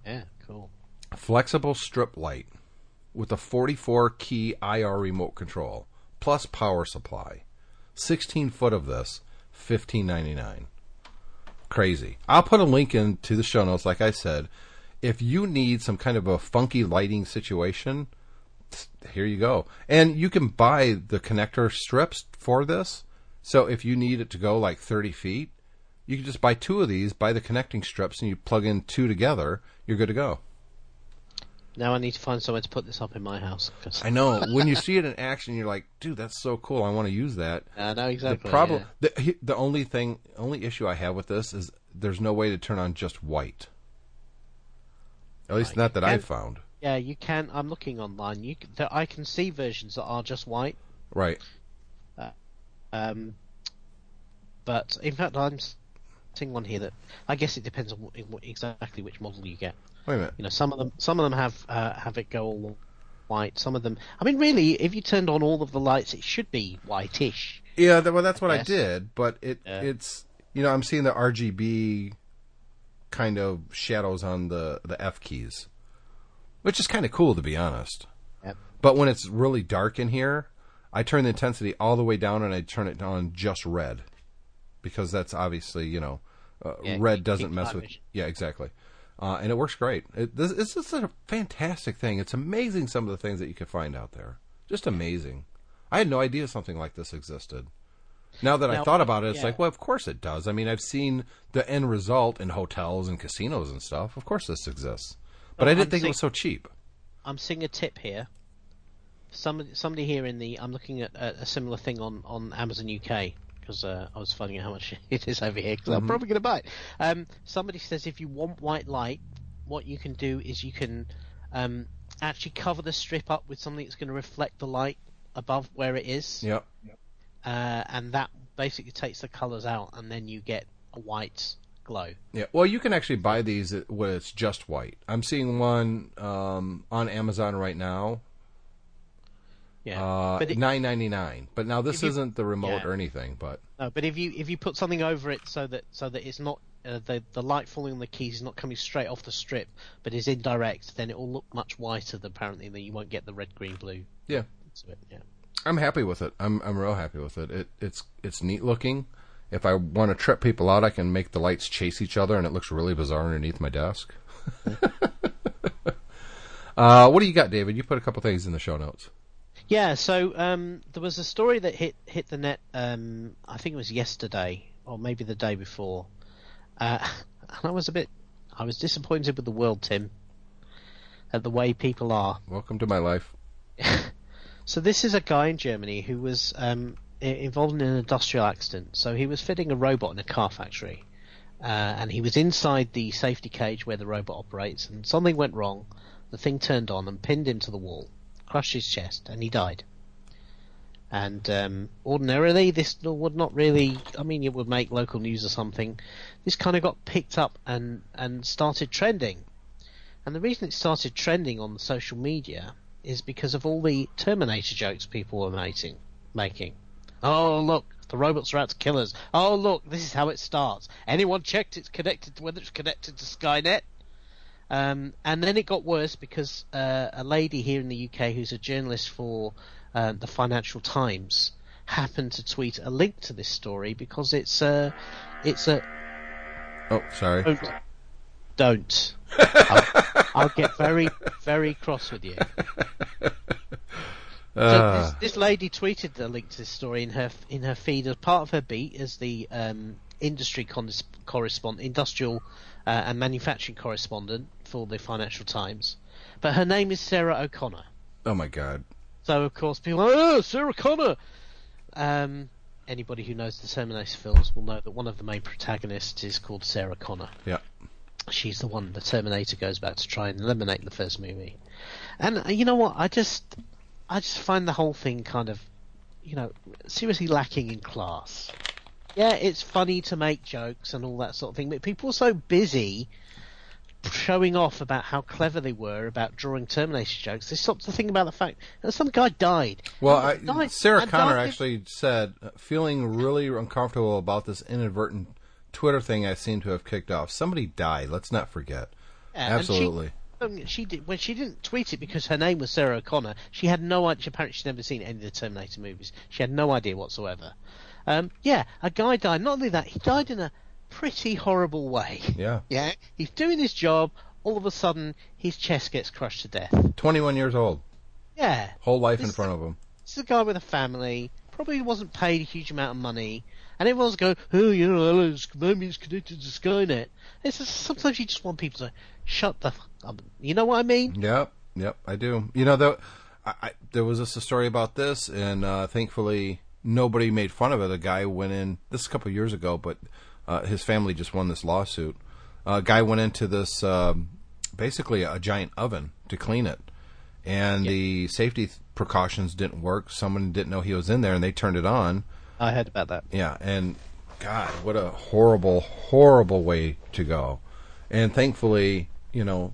Yeah, cool. flexible strip light with a 44 key IR remote control plus power supply. 16 foot of this, 15.99. Crazy. I'll put a link into the show notes like I said. If you need some kind of a funky lighting situation, here you go. And you can buy the connector strips for this. So if you need it to go like 30 feet, you can just buy two of these, buy the connecting strips, and you plug in two together. You're good to go. Now I need to find somewhere to put this up in my house. 'cause- I know. <laughs> when you see it in action, you're like, dude, that's so cool. I want to use that. I know exactly. the problem, yeah. the, the only thing, only issue I have with this is there's no way to turn on just white. At least Right. not that I've found. Yeah, you can. I'm looking online. You there, I can see versions that are just white. Right. Um, but in fact, I'm seeing one here that I guess it depends on what, what, exactly which model you get. Wait a minute. You know, some of them, some of them have uh, have it go all white. Some of them, I mean, really, if you turned on all of the lights, it should be whitish. Yeah, well, that's what I Yes. did, but it Yeah. it's you know I'm seeing the RGB kind of shadows on the the F keys, which is kind of cool to be honest. Yep. But when it's really dark in here, I turn the intensity all the way down and I turn it on just red. Because that's obviously you know uh, Yeah, red doesn't mess with vision. yeah exactly. Uh, and it works great. It, this, it's just a fantastic thing. It's amazing some of the things that you can find out there. Just amazing. I had no idea something like this existed. Now that I thought about it it's yeah. like well of course it does. I mean I've seen the end result in hotels and casinos and stuff. Of course this exists but I didn't I'm think it was so cheap I'm seeing a tip here. Somebody, somebody here in the. I'm looking at a, a similar thing on on Amazon UK because uh, I was finding out how much <laughs> it is over here because I'm probably going to buy it. Um, somebody says if you want white light, what you can do is you can um, actually cover the strip up with something that's going to reflect the light above where it is, yep uh, and that basically takes the colours out, and then you get a white glow. Yeah, well, you can actually buy these when it's just white. I'm seeing one um, on Amazon right now, Yeah, uh, nine ninety nine. But now this you- isn't the remote yeah. or anything. But No, but if you if you put something over it so that so that it's not uh, the the light falling on the keys is not coming straight off the strip, but is indirect, then it will look much whiter. Than apparently, then you won't get the red, green, blue. yeah, it. Yeah. I'm happy with it. I'm I'm real happy with it. It it's it's neat looking. If I want to trip people out, I can make the lights chase each other, and it looks really bizarre underneath my desk. <laughs> uh, what do you got, David? You put a couple things in the show notes. Yeah, so um, there was a story that hit hit the net. Um, I think it was yesterday, or maybe the day before. Uh, <laughs> and I was a bit, I was disappointed with the world, Tim, at the way people are. Welcome to my life. <laughs> So this is a guy in Germany who was um, involved in an industrial accident. So he was fitting a robot in a car factory, uh, and he was inside the safety cage where the robot operates, and something went wrong. The thing turned on and pinned him to the wall, crushed his chest, and he died. And um, ordinarily, this would not really. I mean, it would make local news or something. This kind of got picked up and and started trending. And the reason it started trending on social media is because of all the Terminator jokes people were making. Making. Oh look, the robots are out to kill us. Oh look, this is how it starts. Anyone checked it's connected to whether it's connected to Skynet? Um, and then it got worse because uh, a lady here in the UK who's a journalist for uh, the Financial Times happened to tweet a link to this story because it's uh, it's a Oh, sorry. don't. Don't. <laughs> I'll, I'll get very, very cross with you. <laughs> So Uh, this, this lady tweeted the link to this story in her in her feed as part of her beat as the um, industry con- correspondent, industrial uh, and manufacturing correspondent for the Financial Times. But her name is Sarah O'Connor. oh my God. So of course people are, oh, Sarah Connor. Um, anybody who knows the Terminator films will know that one of the main protagonists is called Sarah Connor. Yeah. She's the one the Terminator goes back to try and eliminate in the first movie. And uh, you know what? I just, I just find the whole thing kind of, you know, seriously lacking in class. Yeah, it's funny to make jokes and all that sort of thing, but people are so busy showing off about how clever they were about drawing Terminator jokes. They stopped to think about the fact that some guy died. Well, I, died- Sarah and Connor died- actually said, uh, feeling really uncomfortable about this inadvertent Twitter thing I seem to have kicked off. Somebody died. Let's not forget. Yeah, Absolutely. Um, she did when she didn't tweet it because her name was Sarah O'Connor. She had no idea. Apparently, she'd never seen any of the Terminator movies. She had no idea whatsoever. Um, yeah, a guy died. Not only that, he died in a pretty horrible way. Yeah. Yeah, he's doing his job. All of a sudden, his chest gets crushed to death. 21 years old. Yeah, Whole life in This- front of him. this is a guy with a family. Probably wasn't paid a huge amount of money. And everyone's going, oh, you know, maybe it's connected to Skynet. It's just, sometimes you just want people to shut the. F- up. You know what I mean? Yep, yep, I do. You know, there, I, I, there was just a story about this, and uh, thankfully nobody made fun of it. A guy went in. This is a couple of years ago, but uh, his family just won this lawsuit. A guy went into this um, basically a giant oven to clean it, and the safety th- precautions didn't work. Someone didn't know he was in there, and they turned it on. I heard about that. Yeah, and God, what a horrible, horrible way to go. And thankfully, you know,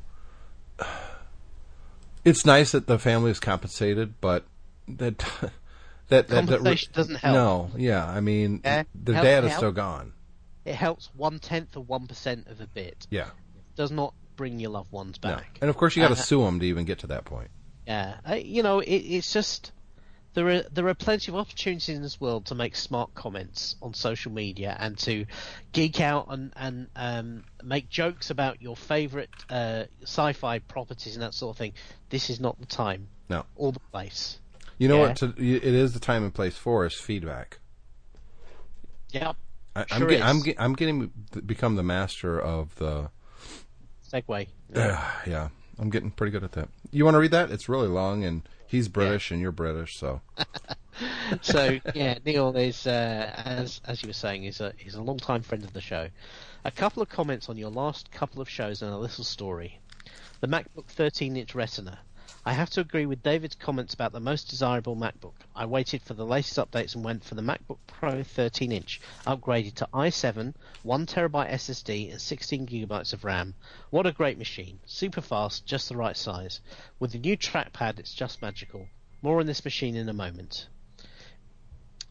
it's nice that the family is compensated, but that <laughs> that that, that Compensation doesn't help. No, yeah, I mean, Yeah, the dad is still gone. It helps one tenth of one percent of a bit. Yeah, Does not bring your loved ones no. back. and of course you got to Uh, sue them to even get to that point. Yeah, uh, you know, it, it's just there are there are plenty of opportunities in this world to make smart comments on social media and to geek out and and um, make jokes about your favorite uh, sci-fi properties and that sort of thing. This is not the time No. or the place. You know Yeah. what? To, it is the time and place for is feedback. Yeah, I, I'm, Sure get, I'm, is. get, I'm getting become the master of the. Segue. Yeah. <sighs> yeah, I'm getting pretty good at that. You want to read that? It's really long, and he's British and you're British, so <laughs> so yeah, Neil is uh, as as you were saying, is a is a long time friend of the show. A couple of comments on your last couple of shows and a little story. The MacBook 13 inch Retina. I have to agree with David's comments about the most desirable MacBook. I waited for the latest updates and went for the MacBook Pro 13 inch, upgraded to i7, 1TB SSD, and 16GB of RAM. What a great machine. Super fast, just the right size. With the new trackpad, it's just magical. More on this machine in a moment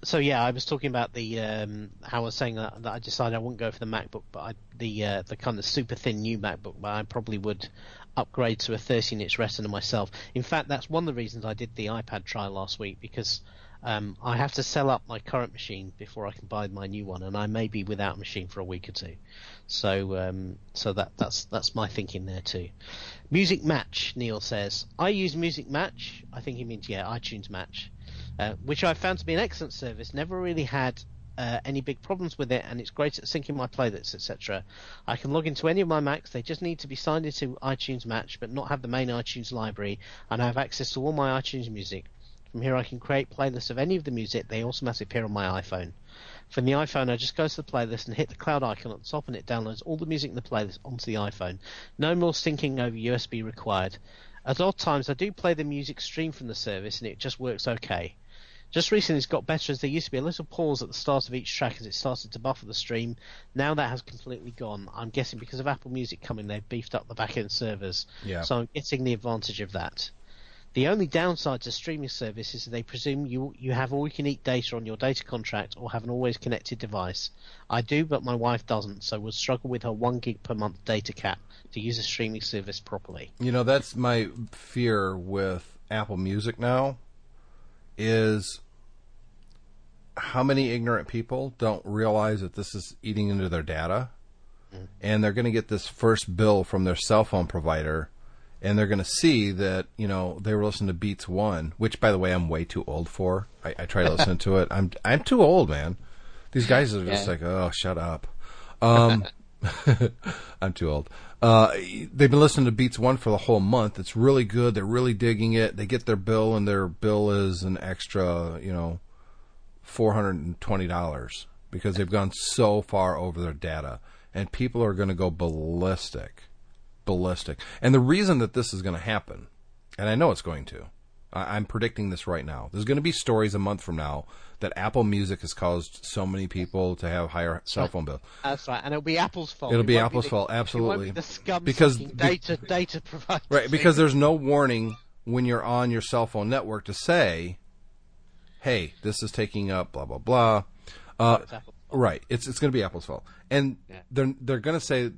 so yeah, I was talking about the um, how I was saying that, that I decided I wouldn't go for the MacBook, but I, the uh, the kind of super thin new MacBook, but I probably would upgrade to a 13-inch Retina myself. In fact, that's one of the reasons I did the iPad trial last week because um, I have to sell up my current machine before I can buy my new one, and I may be without a machine for a week or two. So um, so that that's that's my thinking there too. Music Match, Neil says. I use Music Match. I think he means yeah, iTunes Match uh, which I found to be an excellent service. Never really had uh, any big problems with it, and it's great at syncing my playlists, etc. I can log into any of my Macs. They just need to be signed into iTunes Match, but not have the main iTunes library, and I have access to all my iTunes music. From here, I can create playlists of any of the music. They automatically appear on my iPhone. From the iPhone, I just go to the playlist and hit the cloud icon at the top, and it downloads all the music in the playlist onto the iPhone. No more syncing over USB required. At odd times, I do play the music stream from the service, and it just works okay. Just recently, it's got better as there used to be a little pause at the start of each track as it started to buffer the stream. Now that has completely gone. I'm guessing because of Apple Music coming, they've beefed up the back end servers. Yeah. So I'm getting the advantage of that. The only downside to streaming service is that they presume you you have all you can eat data on your data contract or have an always connected device. I do, but my wife doesn't, so would struggle with her one gig per month data cap to use a streaming service properly. You know, that's my fear with Apple Music now is how many ignorant people don't realize that this is eating into their data and they're going to get this first bill from their cell phone provider and they're going to see that, you know, they were listening to Beats 1, which by the way I'm way too old for. I, I try to listen to it. I'm I'm too old, man. These guys are just Yeah. like, "Oh, shut up." Um <laughs> I'm too old. Uh, they've been listening to Beats One for the whole month. It's really good. They're really digging it. They get their bill, and their bill is an extra, you know, four hundred and twenty dollars because they've gone so far over their data, and people are going to go ballistic, ballistic. And the reason that this is going to happen, and I know it's going to, I- I'm predicting this right now. There's going to be stories a month from now that Apple Music has caused so many people to have higher cell phone bills. That's right, and it'll be Apple's fault. It'll It be Apple's the- fault, absolutely. be the scum Because the- data data provider. Right, because there's no warning when you're on your cell phone network to say, "Hey, this is taking up blah blah blah." Uh, It's right, it's it's going to be Apple's fault, and Yeah. they're they're going to say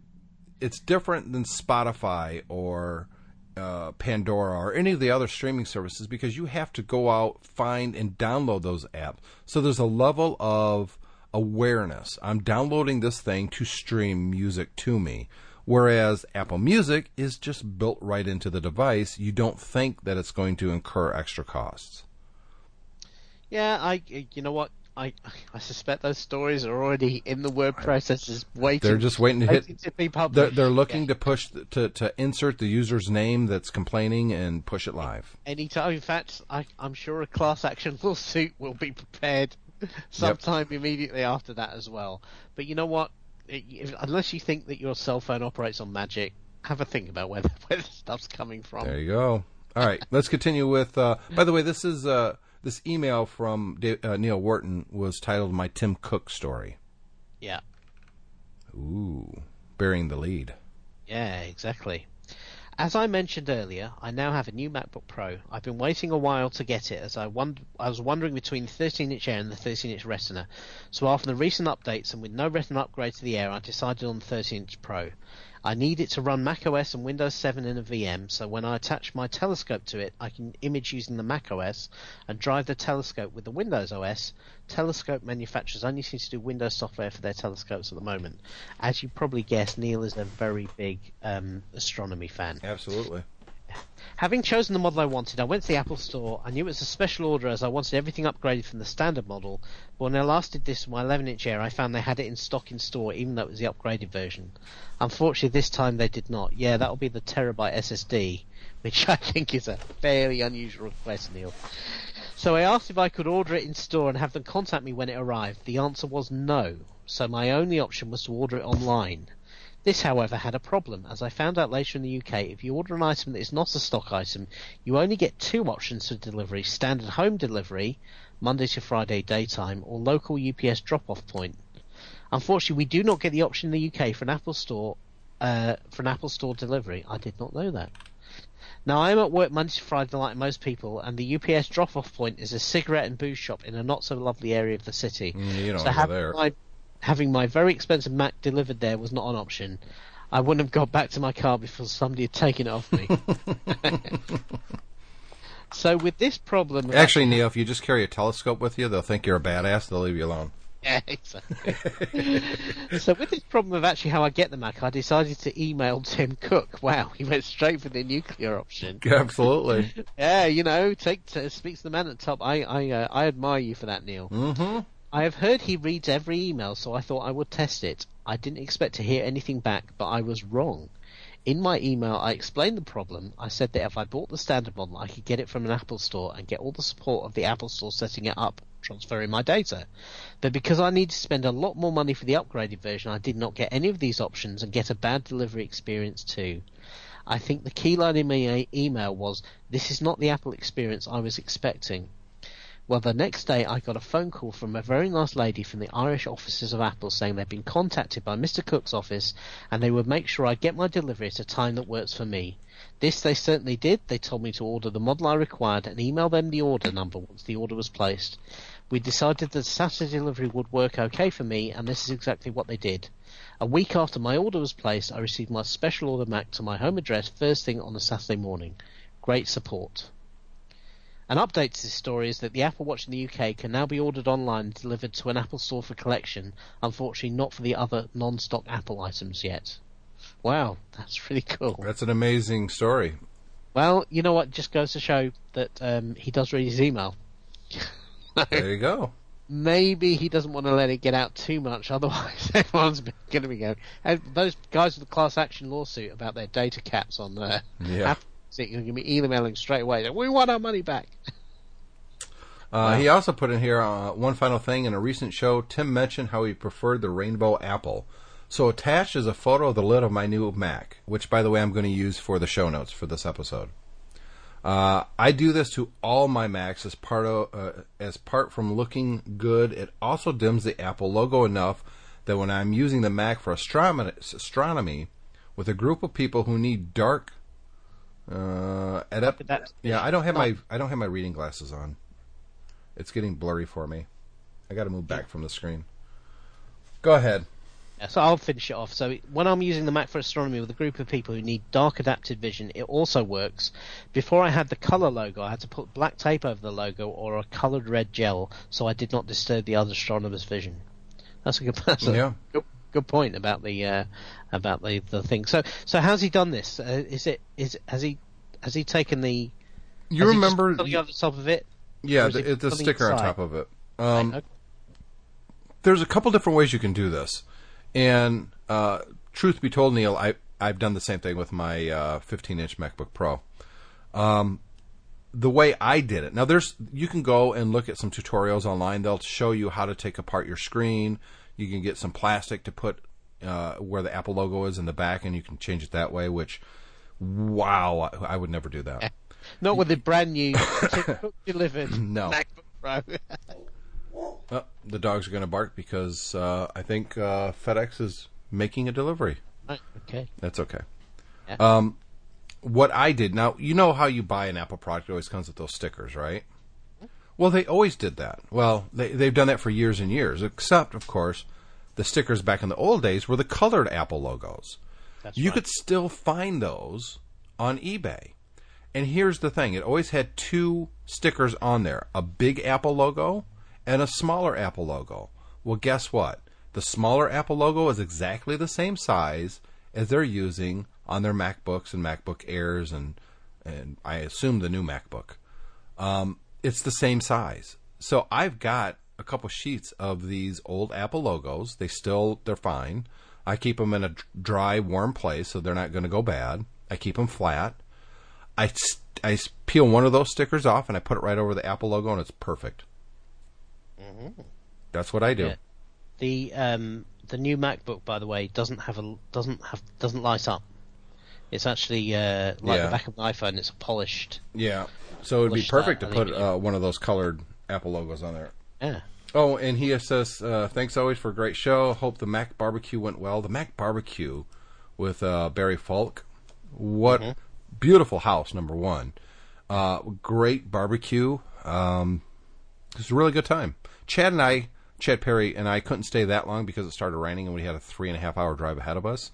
it's different than Spotify or uh, Pandora or any of the other streaming services because you have to go out, find, and download those apps. So there's a level of awareness. I'm downloading this thing to stream music to me. Whereas Apple Music is just built right into the device. You don't think that it's going to incur extra costs. Yeah, I. You know what? I I suspect those stories are already in the word processors waiting. They're just waiting to hit. to be published. They're, they're looking Yeah. to push to to insert the user's name that's complaining and push it live. Anytime, in fact, I, I'm sure a class action <laughs> lawsuit will be prepared sometime immediately after that as well. But you know what? If, unless you think that your cell phone operates on magic, have a think about where the, <laughs> where the stuff's coming from. There you go. All right, let's continue with. Uh, by the way, this is uh, this email from uh, Neil Wharton was titled "My Tim Cook Story." Yeah, Ooh, bearing the lead. yeah, exactly. As I mentioned earlier, I now have a new MacBook Pro. I've been waiting a while to get it, as I, I was wondering between the 13-inch Air and the 13-inch Retina. So after the recent updates and with no Retina upgrade to the Air, I decided on the 13-inch Pro. I need it to run macOS and Windows 7 in a VM, so when I attach my telescope to it, I can image using the macOS and drive the telescope with the Windows OS. Telescope manufacturers only seem to do Windows software for their telescopes at the moment. As you probably guessed, Neil is a very big um, astronomy fan. Absolutely. Having chosen the model I wanted, I went to the Apple Store. I knew it was a special order as I wanted everything upgraded from the standard model. But when I last did this with my 11 inch Air, I found they had it in stock in store, even though it was the upgraded version. Unfortunately, this time they did not. Yeah, that'll be the terabyte SSD, which <laughs> I think is a fairly unusual request, Neil. So I asked if I could order it in store and have them contact me when it arrived. The answer was no. So my only option was to order it online. This, however, had a problem, as I found out later in the UK, if you order an item that is not a stock item, you only get two options for delivery, standard home delivery, Monday to Friday daytime, or local UPS drop-off point. Unfortunately, we do not get the option in the UK for an Apple Store, uh, for an Apple Store delivery. I did not know that. Now, I'm at work Monday to Friday like most people, and the UPS drop-off point is a cigarette and booze shop in a not-so-lovely area of the city. Mm, you don't so go there. my, having my very expensive Mac delivered there was not an option. I wouldn't have got back to my car before somebody had taken it off me. <laughs> so with this problem, Actually, Neil, if you just carry a telescope with you, they'll think you're a badass. They'll leave you alone. <laughs> Yeah, exactly. so with this problem of actually how I get the Mac, I decided to email Tim Cook. Wow, he went straight for the nuclear option. <laughs> Absolutely. Yeah, you know, take to, speaks to the man at the top. I I uh, I admire you for that, Neil. mm-hmm. I have heard he reads every email, so I thought I would test it. I didn't expect to hear anything back, but I was wrong. In my email, I explained the problem. I said that if I bought the standard model, I could get it from an Apple store and get all the support of the Apple store setting it up, transferring my data. But because I need to spend a lot more money for the upgraded version, I did not get any of these options and get a bad delivery experience too. I think the key line in my email was, this is not the Apple experience I was expecting. Well, the next day I got a phone call from a very nice lady from the Irish offices of Apple saying they'd been contacted by Mr. Cook's office and they would make sure I get my delivery at a time that works for me. This they certainly did. They told me to order the model I required and email them the order number once the order was placed. We decided that Saturday delivery would work okay for me and this is exactly what they did. A week after my order was placed, I received my special order Mac to my home address first thing on a Saturday morning. Great support. An update to this story is that the Apple Watch in the UK can now be ordered online and delivered to an Apple store for collection. Unfortunately, not for the other non-stock Apple items yet. Wow, that's really cool. That's an amazing story. Well, you know what? Just goes to show that um, he does read his email. <laughs> There you go. Maybe he doesn't want to let it get out too much, otherwise <laughs> everyone's going to be going. And those guys with the class action lawsuit about their data caps on uh, Yeah. Apple, you're going to be emailing straight away. We want our money back. Uh, He also put in here uh, one final thing. In a recent show, Tim mentioned how he preferred the rainbow apple. So attached is a photo of the lid of my new Mac, which, by the way, I'm going to use for the show notes for this episode. Uh, I do this to all my Macs as part of, uh, as part from looking good. It also dims the Apple logo enough that when I'm using the Mac for astronomy, astronomy with a group of people who need dark, uh, adapt- That- yeah, I don't have my I don't have my reading glasses on. It's getting blurry for me. I got to move back from the screen. Go ahead. Yeah, so I'll finish it off. So when I'm using the Mac for astronomy with a group of people who need dark adapted vision, it also works. Before I had the color logo, I had to put black tape over the logo or a colored red gel, so I did not disturb the other astronomers' vision. That's a good. That's a Yeah. good, good point about the uh, about the the thing. So so how's he done this? Uh, is it is has he has he taken the? You has he just remember? put something on the top of it? yeah, the, it something sticker on top of it. Um, Okay. there's a couple different ways you can do this, and uh, truth be told, Neil, I I've done the same thing with my uh, 15 inch MacBook Pro. Um, the way I did it. Now, there's you can go and look at some tutorials online. They'll show you how to take apart your screen. You can get some plastic to put uh, where the Apple logo is in the back, and you can change it that way. Which, wow, I, I would never do that. <laughs> Not with the brand new delivered <laughs> No. MacBook Pro. <laughs> Oh, the dogs are going to bark because uh, I think uh, FedEx is making a delivery. Okay. That's okay. Yeah. Um, what I did now, you know how you buy an Apple product, it always comes with those stickers, right? Well, they always did that. Well, they they've done that for years and years. Except, of course, the stickers back in the old days were the colored Apple logos. That's you right. could still find those on eBay. And here's the thing: it always had two stickers on there: a big Apple logo and a smaller Apple logo. Well, guess what? The smaller Apple logo is exactly the same size as they're using on their MacBooks and MacBook Airs and and I assume the new MacBook. Um, it's the same size. So I've got a couple sheets of these old Apple logos. They still they're fine. I keep them in a dry, warm place so they're not going to go bad. I keep them flat. I I peel one of those stickers off and I put it right over the Apple logo and it's perfect. That's what I do. Yeah. The um the new MacBook, by the way, doesn't have a doesn't have doesn't light up. It's actually uh, like Yeah. the back of an iPhone. It's polished. Yeah. So it'd be perfect to put uh, one of those colored Apple logos on there. Yeah. Oh, and he says, uh, "Thanks always for a great show. Hope the Mac barbecue went well. The Mac barbecue with uh, Barry Falk. What beautiful house, number one. Uh, great barbecue. Um, it was a really good time. Chad and I, Chad Perry and I, couldn't stay that long because it started raining and we had a three and a half hour drive ahead of us.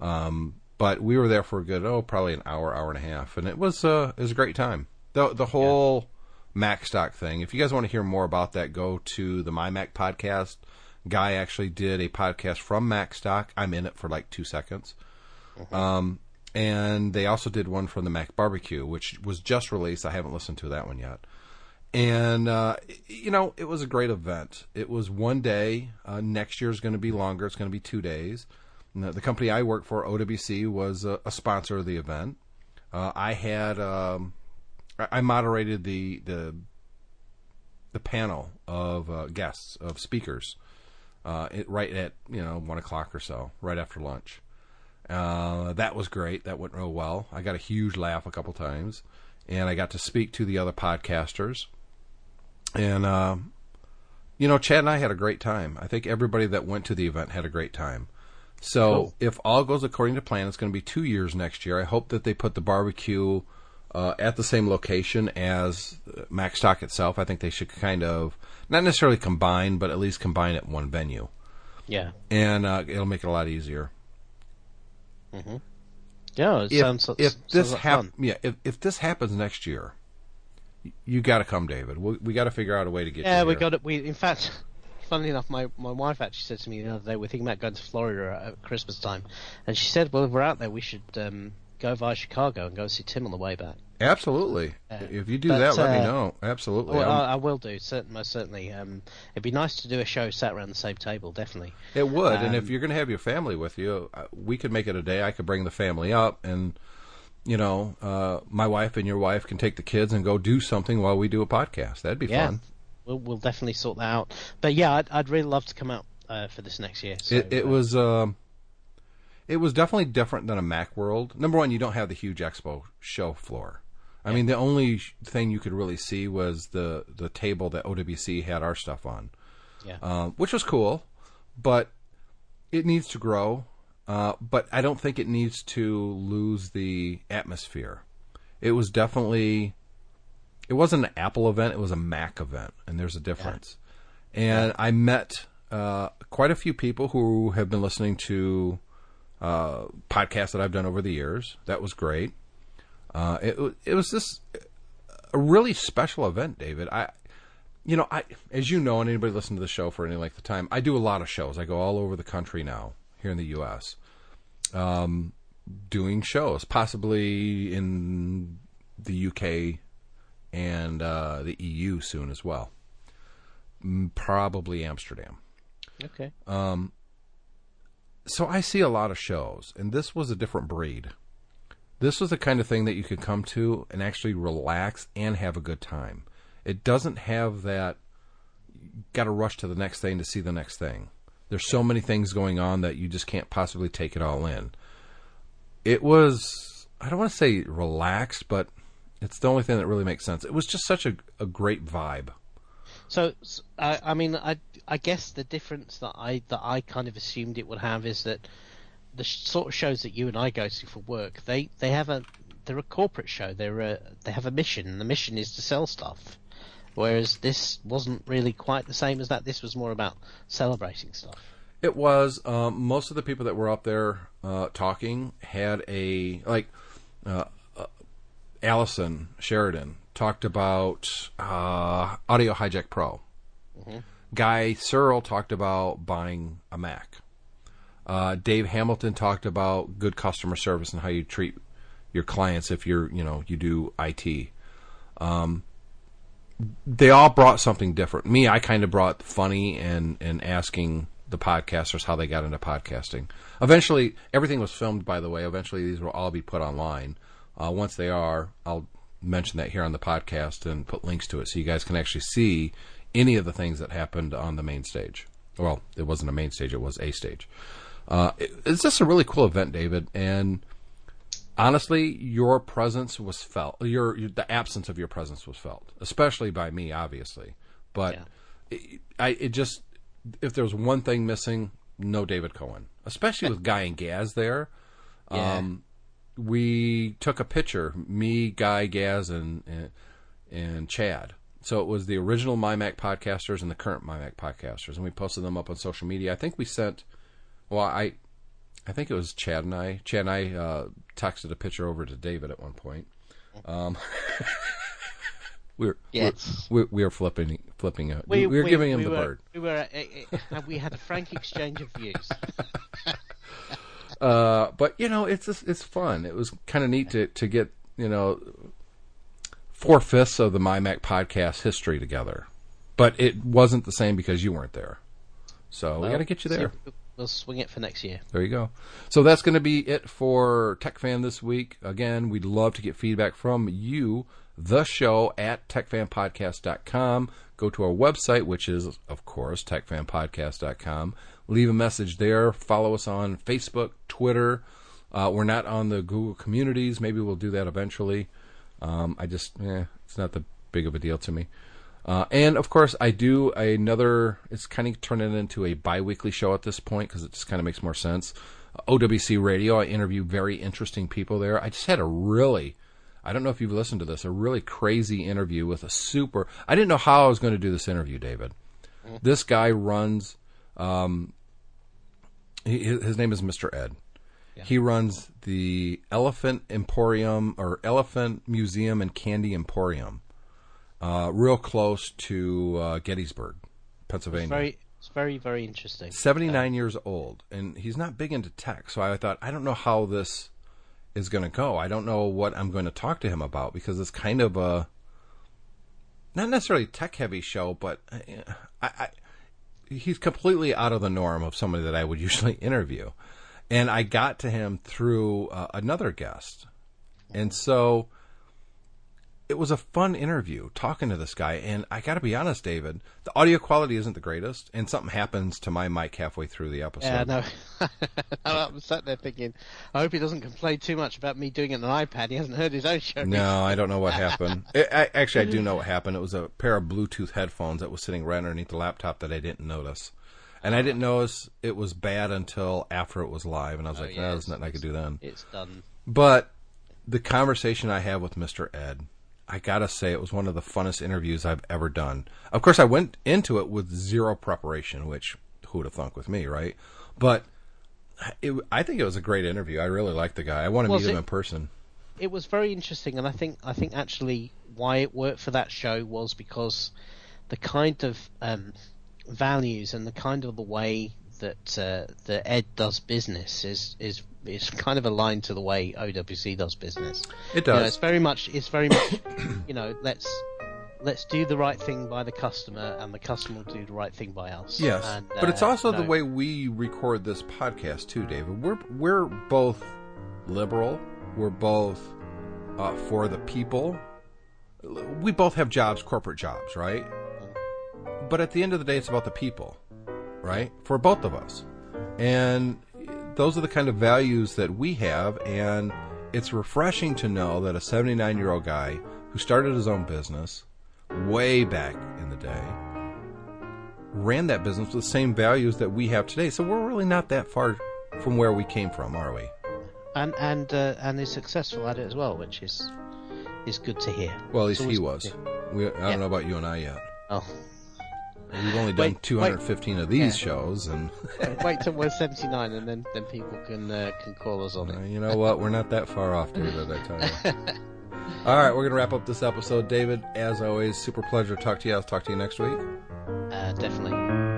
Um, but we were there for a good, oh, probably an hour, hour and a half, and it was uh, it was a great time. The the whole Macstock thing. If you guys want to hear more about that, go to the MyMac podcast. Guy actually did a podcast from Macstock. I'm in it for like two seconds. Um, and they also did one from the Mac Barbecue, which was just released. I haven't listened to that one yet. And uh, you know, it was a great event. It was one day. Uh, next year is going to be longer. It's going to be two days. The, the company I work for, OWC, was a, a sponsor of the event. Uh, I had um, I moderated the the the panel of uh, guests of speakers uh, it, right at you know one o'clock or so, right after lunch. Uh, that was great. That went real well. I got a huge laugh a couple times, and I got to speak to the other podcasters. And um, you know, Chad and I had a great time. I think everybody that went to the event had a great time. So Cool. if all goes according to plan, it's going to be two years next year. I hope that they put the barbecue uh, at the same location as uh, Macstock itself. I think they should kind of not necessarily combine, but at least combine at one venue, Yeah. and uh, it'll make it a lot easier. Yeah. It If, sounds, if this like hap- fun. yeah, if, if this happens next year, you got to come, David. We, we got to figure out a way to get. Yeah, we got it. We, in fact, funnily enough, my, my wife actually said to me the other day, we're thinking about going to Florida at Christmas time, and she said, well, if we're out there, we should um, go via Chicago and go see Tim on the way back. Absolutely. Uh, if you do but, that, let me uh, know. Absolutely. Well, I, I will do, certain, most certainly. Um, it'd be nice to do a show sat around the same table, definitely. It would, and if Um, you're going to have your family with you, uh, we could make it a day. I could bring the family up, and you know, uh, my wife and your wife can take the kids and go do something while we do a podcast. That'd be Yeah, fun. We'll, we'll definitely sort that out. But yeah, I'd, I'd really love to come out uh, for this next year. So, it, it uh, was, um it was definitely different than a Mac World. Number one, you don't have the huge expo show floor. I mean, the only thing you could really see was the the table that OWC had our stuff on. Yeah. um, which was cool, but it needs to grow. Uh, but I don't think it needs to lose the atmosphere. It was definitely, it wasn't an Apple event; it was a Mac event, and there's a difference. And I met uh, quite a few people who have been listening to uh, podcasts that I've done over the years. That was great. Uh, it it was just a really special event, David. I you know, I as you know, and anybody listen to the show for any length of time, I do a lot of shows. I go all over the country now, here in the U.S., um, doing shows, possibly in the U.K. and uh, the EU soon as well. Mm, Probably Amsterdam. okay. Um, So I see a lot of shows, and this was a different breed. This was the kind of thing that you could come to and actually relax and have a good time. It doesn't have that got to rush to the next thing to see the next thing. There's so many things going on that you just can't possibly take it all in. It was I don't want to say relaxed, but it's the only thing that really makes sense. It was just such a, a great vibe. So, I mean, I, I guess the difference that I that I kind of assumed it would have is that the sort of shows that you and I go to for work, they they have a they're a corporate show. They're a, they have a mission, and the mission is to sell stuff. Whereas this wasn't really quite the same as that. This was more about celebrating stuff. It was um, most of the people that were up there uh, talking had a like uh, Allison Sheridan talked about uh, Audio Hijack Pro. Guy Serle talked about buying a Mac. Uh, Dave Hamilton talked about good customer service and how you treat your clients if you're you know you do IT. Um, they all brought something different. Me, I kind of brought funny and and asking the podcasters how they got into podcasting. Eventually, everything was filmed. By the way, eventually these will all be put online. Uh, once they are, I'll mention that here on the podcast and put links to it so you guys can actually see any of the things that happened on the main stage. Well, it wasn't a main stage; it was a stage. Uh, it, it's just a really cool event, David, and honestly, your presence was felt. Your, your the absence of your presence was felt, especially by me, obviously. But it, I, it just if there was one thing missing, no David Cohen, especially with Guy and Gaz there. Yeah. Um, we took a picture, me, Guy, Gaz, and, and and Chad. So it was the original MyMac podcasters and the current MyMac podcasters, and we posted them up on social media. I think we sent, well, I, I think it was Chad and I. Chad and I uh, texted a picture over to David at one point. Um, <laughs> we were, Yes. we, we were flipping, flipping. A, we, were giving him we the were, bird. We were, uh, uh, and we had a frank exchange of views. <laughs> Uh, but you know, it's it's fun. It was kind of neat to to get you know four fifths of the MyMac podcast history together. But it wasn't the same because you weren't there. So we got to get you there. We'll swing it for next year. There you go. So that's going to be it for TechFan this week. Again, we'd love to get feedback from you, the show at techfanpodcast.com. Go to our website, which is, of course, techfanpodcast.com. Leave a message there. Follow us on Facebook, Twitter. Uh, we're not on the Google communities. Maybe we'll do that eventually. Um, I just, eh, it's not that big of a deal to me. Uh, and of course, I do another. It's kind of turning into a bi-weekly show at this point because it just kind of makes more sense. OWC Radio. I interview very interesting people there. I just had a really, I don't know if you've listened to this, a really crazy interview with a super. I didn't know how I was going to do this interview, David. This guy runs. Um, he, his name is Mr. Ed. He runs the Elephant Emporium or Elephant Museum and Candy Emporium, uh, real close to uh, Gettysburg, Pennsylvania. It's very, it's very, very interesting. 79 years old, and he's not big into tech. So I thought, I don't know how this is going to go. I don't know what I'm going to talk to him about because it's kind of a not necessarily tech heavy show, but uh, I, I, he's completely out of the norm of somebody that I would <laughs> usually interview. And I got to him through uh, another guest. And so it was a fun interview talking to this guy. And I got to be honest, David, the audio quality isn't the greatest. And something happens to my mic halfway through the episode. Yeah, no. <laughs> I'm sat there thinking, I hope he doesn't complain too much about me doing it on an iPad. He hasn't heard his own show. No, I don't know what happened. <laughs> I, I, actually, I do know what happened. It was a pair of Bluetooth headphones that was sitting right underneath the laptop that I didn't notice. And I didn't notice it was bad until after it was live, and I was oh, like, yeah, there's nothing I could do then." It's done. But the conversation I have with Mr. Ed, I gotta say, it was one of the funnest interviews I've ever done. Of course, I went into it with zero preparation, which who'd have thunk with me, right? But it, I think it was a great interview. I really liked the guy. I want to Was meet him in person. it was very interesting, and I think I think actually why it worked for that show was because the kind of um, values and the kind of the way that uh, that Ed does business is is is kind of aligned to the way OWC does business. It You know, does. it's very much it's very much <coughs> you know let's let's do the right thing by the customer, and the customer will do the right thing by us. Yes, And, but it's uh, also you the way we record this podcast too, David. We're we're both liberal. We're both uh, for the people. We both have jobs, corporate jobs, right? But at the end of the day, it's about the people, right? For both of us, and those are the kind of values that we have. And it's refreshing to know that a 79 year old guy who started his own business way back in the day ran that business with the same values that we have today. So we're really not that far from where we came from, are we? and and uh, and he's successful at it as well, which is is good to hear. Well, at least he was. We, I don't know about you and I yet. Oh, We've only done Wait, 215 of these Yeah. shows, and Wait till we're <laughs> 79 and then, then people can uh, can call us on uh, it. you know what? We're not that far off, David. I tell you. <laughs> All right, we're gonna wrap up this episode, David. As always, super pleasure to talk to you. I'll talk to you next week. Uh, definitely.